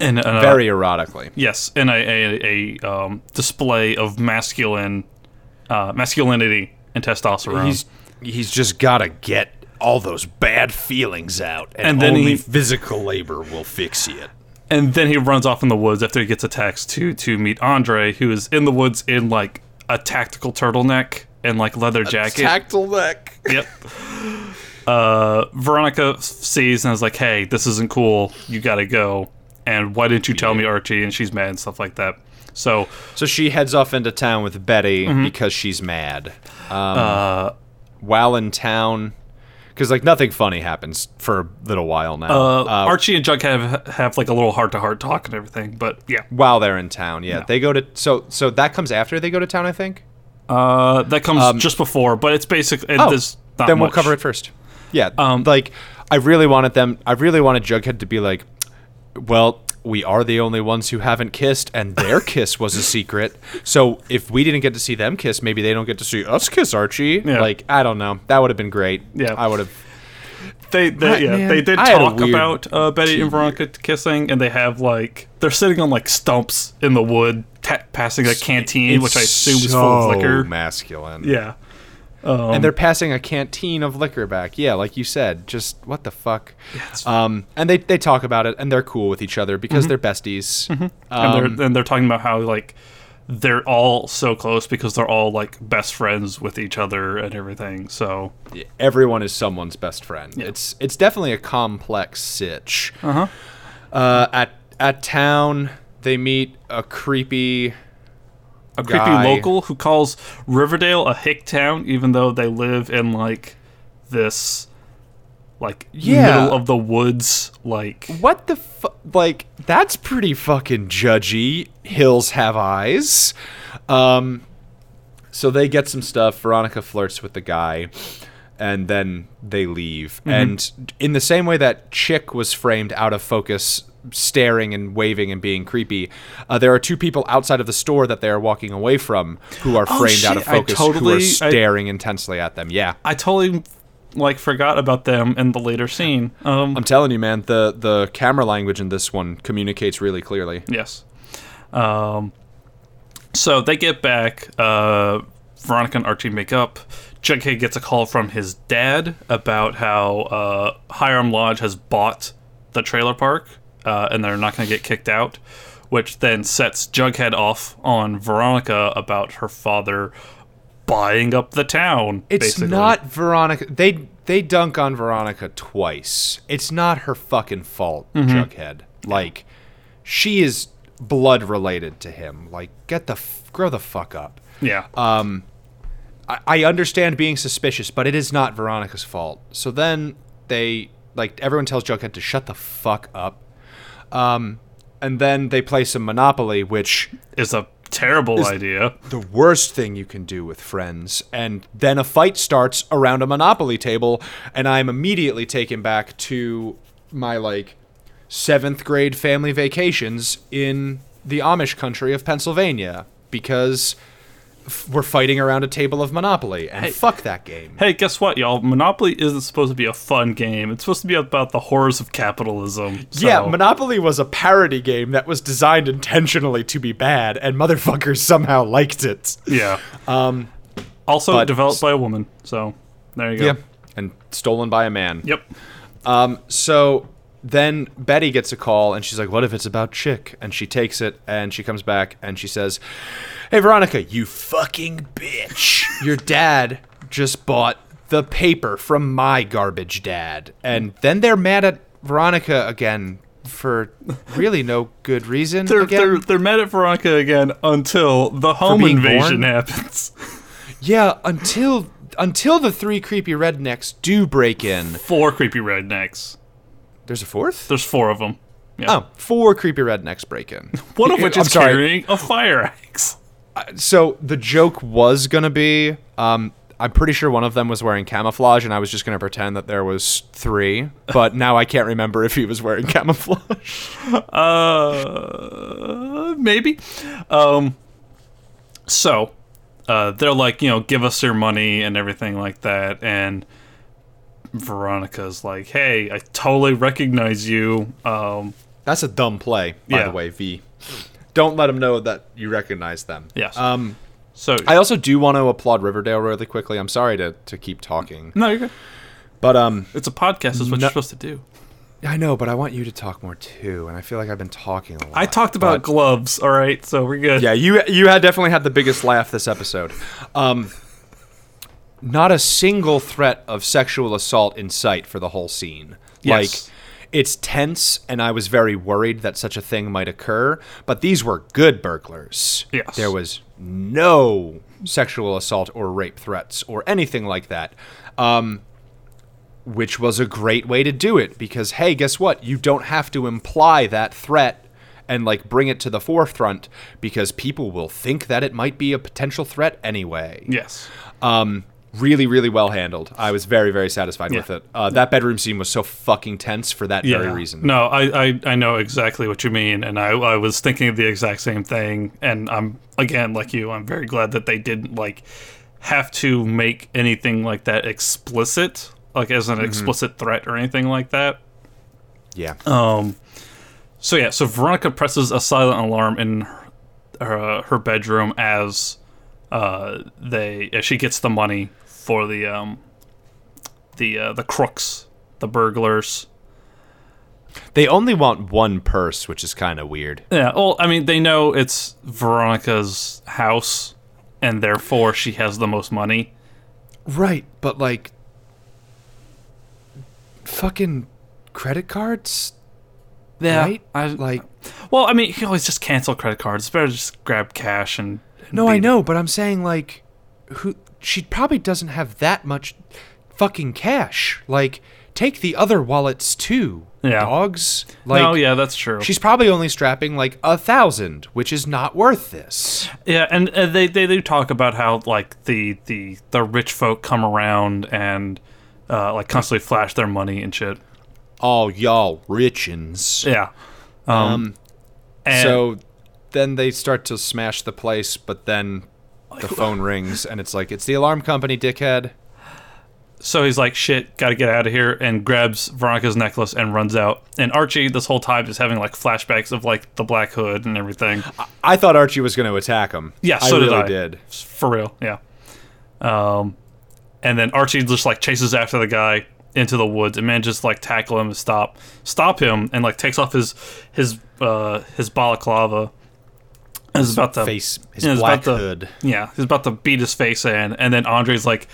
In a, very erotically yes, and a, a, a um, display of masculine uh, masculinity and testosterone. he's he's just gotta get all those bad feelings out and, And then only he- physical labor will fix it and then he runs off in the woods after he gets a text to to meet Andre, who is in the woods in like a tactical turtleneck and like leather jacket. Tactile neck. Yep. Uh, Veronica sees and is like, "Hey, this isn't cool. You gotta go." And why didn't you tell me, Archie? And she's mad and stuff like that. So, So she heads off into town with Betty Mm-hmm. because she's mad. Um, uh, while in town, because like nothing funny happens for a little while now. uh, Uh, Archie and Jughead have, have like a little heart to heart talk and everything. But yeah, while they're in town, yeah, they go to so so that comes after they go to town, I think. uh, that comes Um, just before, but it's basically It, Oh, then we'll much. cover it first. Yeah, Um, like I really wanted them. I really wanted Jughead to be like, well. We are the only ones who haven't kissed, and their kiss was a secret. So if we didn't get to see them kiss, maybe they don't get to see us kiss, Archie. Yeah. Like I don't know. That would have been great. Yeah. I would have. They, they Right, yeah, man. they did I talk about uh, Betty and Veronica kissing, and they have like they're sitting on like stumps in the wood, ta- passing a canteen, which I assume is full of liquor. Masculine. Yeah, um, and they're passing a canteen of liquor back. Yeah, like you said, just what the fuck. it's- Um, and they they talk about it, and they're cool with each other because they're besties. and Um, they're and they're talking about how like they're all so close because they're all like best friends with each other and everything. So everyone is someone's best friend. Yeah. It's it's definitely a complex sitch. uh-huh. Uh, at at town, they meet a creepy. A creepy guy. local who calls Riverdale a hick town, even though they live in like this like Yeah. middle of the woods like What the fu- like? That's pretty fucking judgy. Hills have eyes. Um, so they get some stuff. Veronica flirts with the guy, and then they leave. And in the same way that Chic was framed out of focus, staring and waving and being creepy, uh, there are two people outside of the store that they are walking away from who are Oh, framed out of focus, who are totally- I- staring intensely at them. Yeah. I totally like forgot about them in the later scene. Um I'm telling you, man, the the camera language in this one communicates really clearly. Yes. Um, so they get back. Uh, Veronica and Archie make up. Jughead gets a call from his dad about how uh, Hiram Lodge has bought the trailer park uh, and they're not going to get kicked out, which then sets Jughead off on Veronica about her father buying up the town. It's basically. not Veronica. They they dunk on Veronica twice. It's not her fucking fault, Jughead. Like, she is blood related to him. Like, get the f- grow the fuck up. Yeah. Um, I, I understand being suspicious, but it is not Veronica's fault. So then they like everyone tells Jughead to shut the fuck up. Um, and then they play some Monopoly, which is a terrible idea. the worst thing you can do with friends. And then a fight starts around a Monopoly table, and I'm immediately taken back to my like seventh grade family vacations in the Amish country of Pennsylvania because f- we're fighting around a table of Monopoly, and fuck that game. Hey, guess what, y'all? Monopoly isn't supposed to be a fun game. It's supposed to be about the horrors of capitalism. So, Yeah, Monopoly was a parody game that was designed intentionally to be bad, and motherfuckers somehow liked it. yeah. Um, Also but- developed by a woman. So there you go. yeah, and stolen by a man. Yep. Um, so then Betty gets a call and she's like, What if it's about Chic? And she takes it and she comes back and she says, Hey, Veronica, you fucking bitch. Your dad just bought the paper from my garbage dad. And then they're mad at Veronica again for really no good reason. They're, again. they're they're mad at Veronica again until the home invasion born? happens. yeah, until until the three creepy rednecks do break in. Four creepy rednecks. There's a fourth? There's four of them. Yeah. Oh, four creepy rednecks break in. One of which is sorry. carrying a fire axe. so the joke was gonna be um i'm pretty sure one of them was wearing camouflage and i was just gonna pretend that there was three but now i can't remember if he was wearing camouflage Uh, maybe. Um, so, uh, they're like, you know, give us your money and everything like that. And Veronica's like, hey, I totally recognize you. Um, that's a dumb play by Yeah. the way v don't let them know that you recognize them Yes. um so, i also do want to applaud riverdale really quickly i'm sorry to, to keep talking no, you're good. but um It's a podcast, is what No- you're supposed to do. Yeah, I know but i want you to talk more too and i feel like i've been talking a lot I talked about gloves, all right? So we're good. Yeah, you you had definitely had the biggest laugh this episode. Um, not a single threat of sexual assault in sight for the whole scene. Yes. Like it's tense and I was very worried that such a thing might occur, but these were good burglars. Yes. There was no sexual assault or rape threats or anything like that. Um which was a great way to do it because hey, guess what? You don't have to imply that threat and like bring it to the forefront because people will think that it might be a potential threat anyway. Yes. Um, really, really well handled. I was very, very satisfied with it. Uh, that bedroom scene was so fucking tense for that very reason. No, I, I, I know exactly what you mean, and I, I was thinking of the exact same thing. And I'm again like you, I'm very glad that they didn't like have to make anything like that explicit, like as Mm-hmm. an explicit threat or anything like that. Yeah. Um, so yeah, so Veronica presses a silent alarm in her, uh, her bedroom as uh, they as she gets the money for the um, the uh, the crooks, the burglars. They only want one purse, which is kind of weird. Yeah, well, I mean, they know it's Veronica's house, and therefore she has the most money. Right, but like fucking credit cards? right? I, Like well, I mean, you can always just cancel credit cards. It's better to just grab cash and. No, I know, but I'm saying like who she probably doesn't have that much fucking cash. Like take the other wallets too. Yeah. Dogs? Like no, yeah, that's true. She's probably only strapping like a thousand, which is not worth this. Yeah, and uh, they, they do talk about how like the the the rich folk come around and uh, like constantly flash their money and shit. All y'all richins. Yeah. Um. Um, and so then they start to smash the place, but then the phone rings and it's like it's the alarm company, dickhead. so he's like, "Shit, got to get out of here," and grabs Veronica's necklace and runs out. And Archie, this whole time, is having like flashbacks of like the Black Hood and everything. I thought Archie was going to attack him. Yeah, I so did really I. did. For real, yeah. Um, and then Archie just like chases after the guy into the woods and manages to like tackle him and stop stop him and like takes off his his uh his balaclava. Is about to Face his yeah, black about to- hood. Yeah, he's about to beat his face in, and then Andre's like,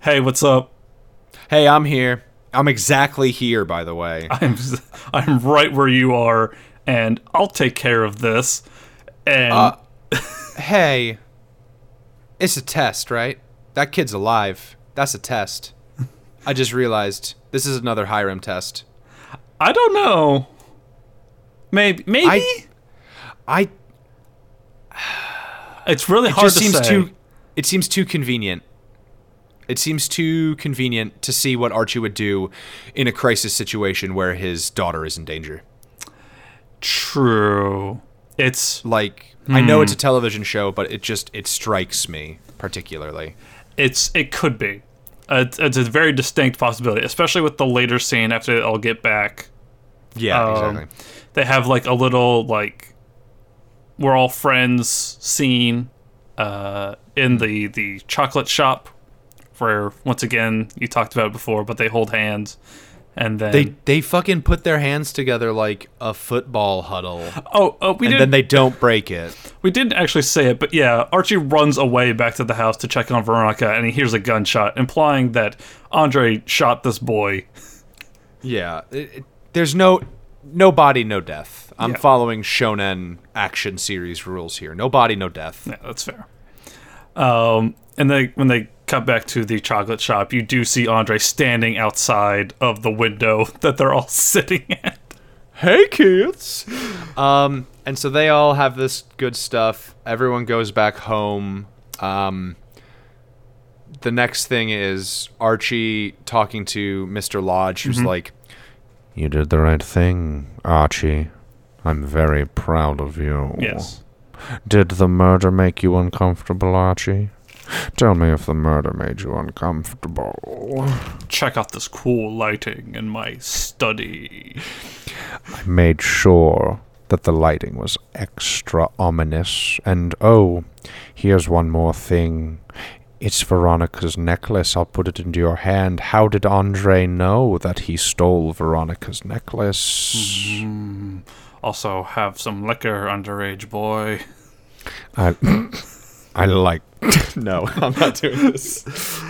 "Hey, what's up? Hey, I'm here. I'm exactly here, by the way. I'm I'm right where you are, and I'll take care of this." And Uh, hey, it's a test, right? That kid's alive. That's a test. I just realized this is another Hiram test. I don't know. Maybe maybe I- I it's really it hard to seems say. too it seems too convenient. It seems too convenient to see what Archie would do in a crisis situation where his daughter is in danger. True. It's Like I know Hmm. it's a television show, but it just it strikes me particularly. it's it could be. Uh, it's, it's a very distinct possibility, especially with the later scene after they all get back. Yeah, Um, exactly. They have like a little like we're all friends scene uh, in the the chocolate shop, where once again you talked about it before, but they hold hands, and then They they fucking put their hands together like a football huddle. oh oh we and didn't then they don't break it. we didn't actually say it, but yeah, Archie runs away back to the house to check on Veronica, and he hears a gunshot, implying that Andre shot this boy. Yeah, it, it- there's no no body, no death. I'm Yeah. following shonen action series rules here. No body, no death. Yeah, that's fair. Um, and they when they cut back to the chocolate shop, you do see Andre standing outside of the window that they're all sitting at. Hey kids. Um, and so they all have this good stuff. Everyone goes back home. Um, the next thing is Archie talking to Mr. Lodge, who's like, "You did the right thing, Archie. I'm very proud of you." Yes. Did the murder make you uncomfortable, Archie? Tell me if the murder made you uncomfortable. Check out this cool lighting in my study. I made sure that the lighting was extra ominous. And oh, here's one more thing. It's Veronica's necklace. I'll put it into your hand. How did Andre know that he stole Veronica's necklace? Mm, also, have some liquor, underage boy. I, I like no, I'm not doing this.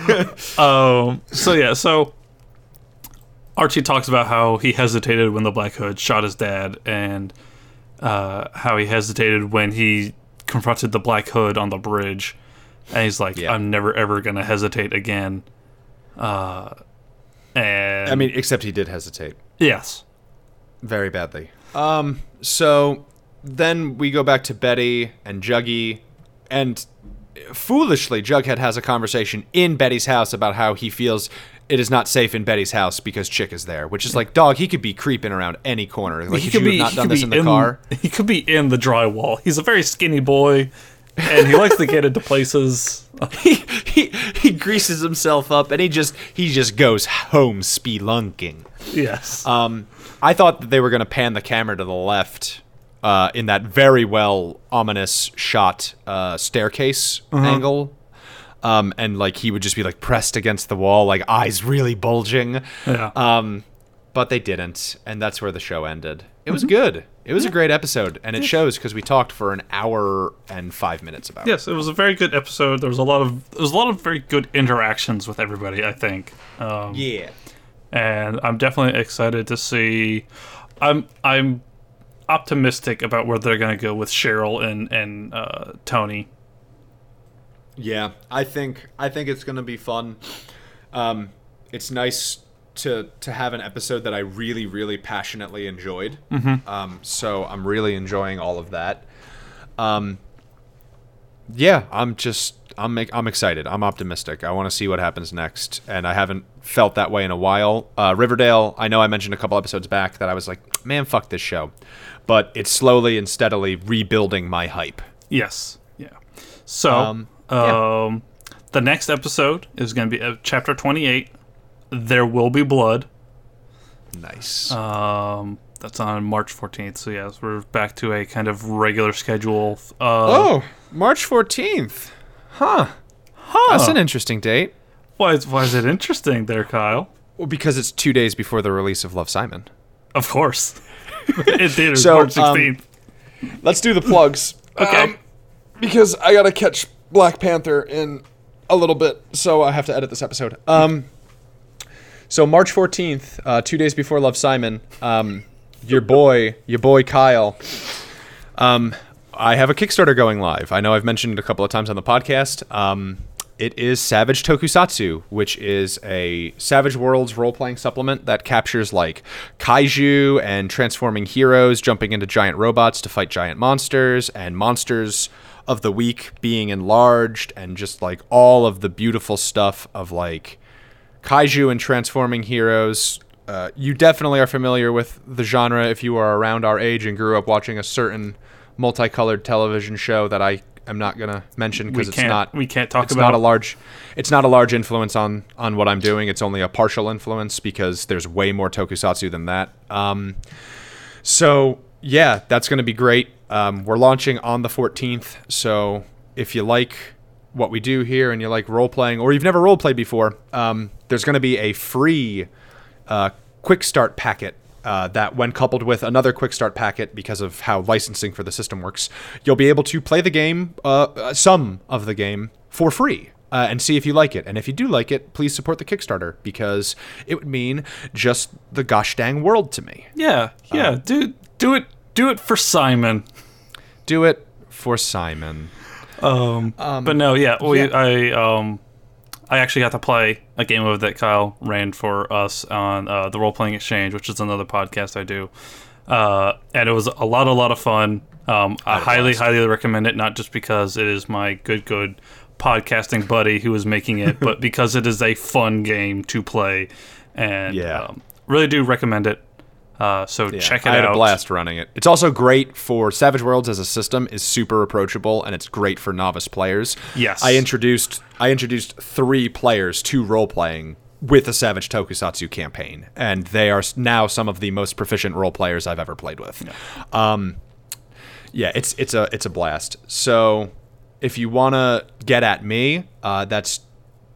Um. So yeah. So Archie talks about how he hesitated when the Black Hood shot his dad, and uh, how he hesitated when he confronted the Black Hood on the bridge, and he's like, Yeah. "I'm never ever gonna hesitate again." Uh, and I mean, except he did hesitate yes, very badly. Um, so then we go back to Betty and Juggy, and foolishly, Jughead has a conversation in Betty's house about how he feels it is not safe in Betty's house because Chic is there, which is like, dog, he could be creeping around any corner. Like, he could be have not done this in the car? He could be in the drywall. He's a very skinny boy, and he likes to get into places. he, he he greases himself up and he just he just goes home spelunking. Yes. Um, I thought that they were going to pan the camera to the left uh, in that very well ominous shot uh, staircase angle. Um, and like he would just be like pressed against the wall, like eyes really bulging. Yeah. Um, but they didn't, and that's where the show ended. It was good. It was a great episode, and it shows because we talked for an hour and five minutes about it. Yes, it was a very good episode. There was a lot of there was a lot of very good interactions with everybody. I think, um, Yeah. and I'm definitely excited to see. I'm I'm optimistic about where they're going to go with Cheryl and and uh, Toni. Yeah, I think I think it's gonna be fun. Um, it's nice to to have an episode that I really really passionately enjoyed. Mm-hmm. Um, so I'm really enjoying all of that. Um, yeah, I'm just I'm make, I'm excited. I'm optimistic. I want to see what happens next, and I haven't felt that way in a while. Uh, Riverdale. I know I mentioned a couple episodes back that I was like, man, fuck this show, but it's slowly and steadily rebuilding my hype. Yes. Yeah. So, Um, um, yeah. the next episode is going to be uh, chapter 28. There will be blood. Nice. Um, that's on March 14th. So yes, we're back to a kind of regular schedule. Uh, Oh, March 14th. Huh. Huh. That's an interesting date. why is why is it interesting there, Kyle? Well, because it's two days before the release of Love Simon. Of course. it did. So, March um, 16th. Let's do the plugs. okay. Um, because I gotta catch Black Panther in a little bit, so I have to edit this episode. Um, so March 14th, uh, two days before Love Simon, um, your boy, your boy Kyle, um, I have a Kickstarter going live. I know I've mentioned it a couple of times on the podcast. Um, it is Savage Tokusatsu, which is a Savage Worlds role playing supplement that captures like kaiju and transforming heroes jumping into giant robots to fight giant monsters, and monsters of the week being enlarged, and just like all of the beautiful stuff of like kaiju and transforming heroes. Uh, you definitely are familiar with the genre if you are around our age and grew up watching a certain multicolored television show that I am not gonna mention because it's not we can't talk it's about not a large it's not a large influence on on what I'm doing. It's only a partial influence because there's way more tokusatsu than that. Um, so yeah, that's going to be great. Um, we're launching on the 14th, so if you like what we do here and you like role playing, or you've never role played before, um, there's going to be a free uh, quick start packet. Uh, that, when coupled with another quick start packet, because of how licensing for the system works, you'll be able to play the game, uh, uh, some of the game, for free. Uh, and see if you like it. And if you do like it, please support the Kickstarter because it would mean just the gosh dang world to me. Yeah, yeah. Um, do do it do it for Simon. Do it for Simon. Um, but no, yeah, we, yeah. I um, I actually got to play a game of it that Kyle ran for us on uh, the Role Playing Exchange, which is another podcast I do, uh, and it was a lot, a lot of fun. Um, I had a highly, blast. highly recommend it, not just because it is my good, good podcasting buddy who is making it, but because it is a fun game to play, and Yeah. um, really do recommend it. Uh, so Yeah, check it out. I had out. a blast running it. It's also great for Savage Worlds as a system is super approachable and it's great for novice players. Yes. I introduced I introduced three players to role playing with a Savage Tokusatsu campaign, and they are now some of the most proficient role players I've ever played with. Um, yeah, it's it's a it's a blast. So if you want to get at me, uh, that's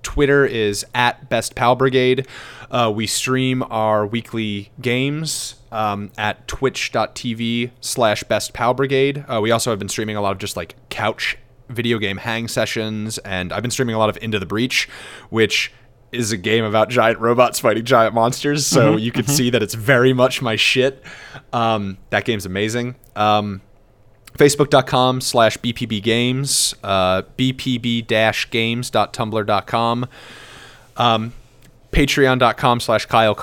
Twitter is at Best Pal Brigade. Uh, we stream our weekly games um, at twitch.tv slash Best Pal Brigade. Uh, we also have been streaming a lot of just like couch video game hang sessions, and I've been streaming a lot of Into the Breach, which is a game about giant robots fighting giant monsters. So you can see that it's very much my shit. Um, that game's amazing. Um, Facebook.com slash BPB Games, uh, BPB games.tumblr.com, um, Patreon.com slash Kyle.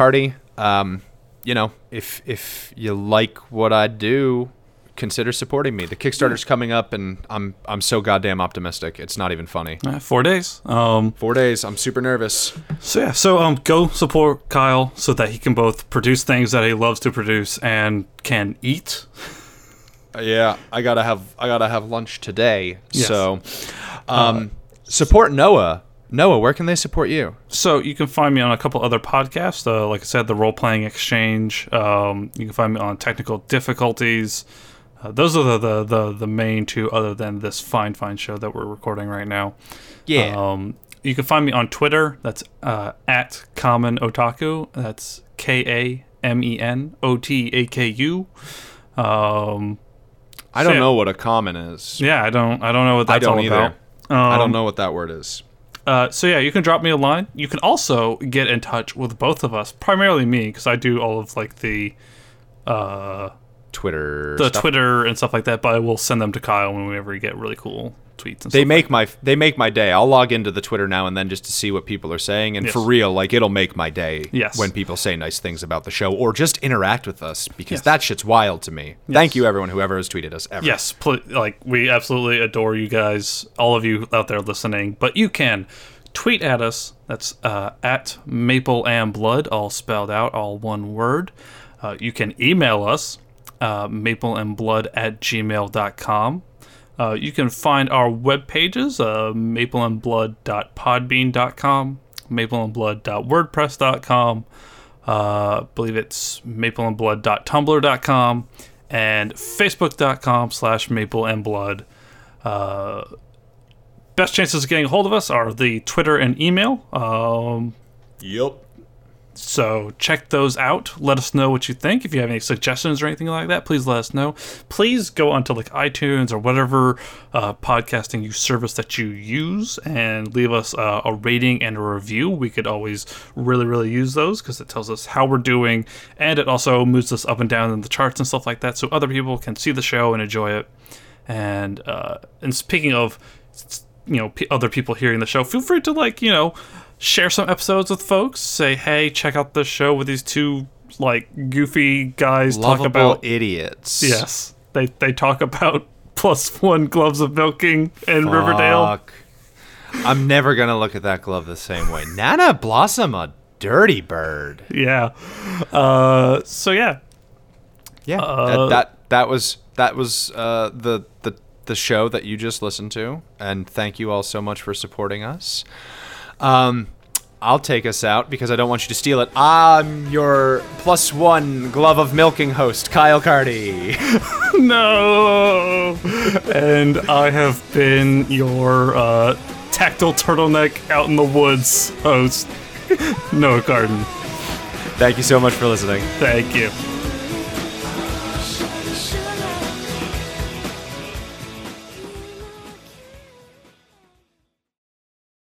Um, you know, if if you like what I do, consider supporting me. The Kickstarter's coming up, and I'm I'm so goddamn optimistic. It's not even funny. Uh, four days. Um, Four days. I'm super nervous. so yeah, so um, go support Kyle so that he can both produce things that he loves to produce and can eat. Uh, Yeah, I gotta have I gotta have lunch today. Yes. So, um, support Noah. Noah, where can they support you? So you can find me on a couple other podcasts. Uh, like I said, the Role Playing Exchange. Um, you can find me on Technical Difficulties. Uh, those are the, the, the, the main two, other than this fine, fine show that we're recording right now. Yeah. Um, you can find me on Twitter. That's uh, at Kamen Otaku. That's K A M E N O T A K U. Um, I don't know what a common is. yeah, I don't I don't know what that's I don't all either. about. I Um, don't know what that word is. Uh, so yeah, you can drop me a line. You can also get in touch with both of us, primarily me, because I do all of like the uh, Twitter. the stuff. Twitter and stuff like that. But I will send them to Kyle whenever we get really cool tweets. And They make my they make my day. I'll log into the Twitter now and then just to see what people are saying, and Yes. for real, like it'll make my day. Yes. When people say nice things about the show or just interact with us because Yes. that shit's wild to me. Thank you, everyone, whoever has tweeted us ever. Yes, pl- like we absolutely adore you guys, all of you out there listening. But you can tweet at us. That's uh, at Maple and Blood, all spelled out, all one word. Uh, you can email us, uh, mapleandblood at gmail.com. Uh, you can find our web pages, uh, mapleandblood.podbean.com, mapleandblood.wordpress.com, uh, I believe it's mapleandblood.tumblr.com, and facebook.com slash mapleandblood. Uh, best chances of getting a hold of us are the Twitter and email. Um, Yep. So check those out. Let us know what you think. If you have any suggestions or anything like that, please let us know. Please go onto like iTunes or whatever uh, podcasting you service that you use and leave us uh, a rating and a review. We could always really, really use those because it tells us how we're doing and it also moves us up and down in the charts and stuff like that, so other people can see the show and enjoy it. And uh, and speaking of you know p- other people hearing the show feel free to like you know share some episodes with folks say hey check out this show with these two like goofy guys Lovable talk about idiots. yes they they talk about plus one gloves of milking in riverdale I'm never gonna look at that glove the same way. Nana Blossom, a dirty bird. yeah uh so yeah Yeah, Uh, that, that that was that was uh, the the the show that you just listened to, and thank you all so much for supporting us. Um, I'll take us out because I don't want you to steal it. I'm your plus one glove of milking host, Kyle Carty. no and i have been your uh tactile turtleneck out in the woods host noah garden thank you so much for listening. thank you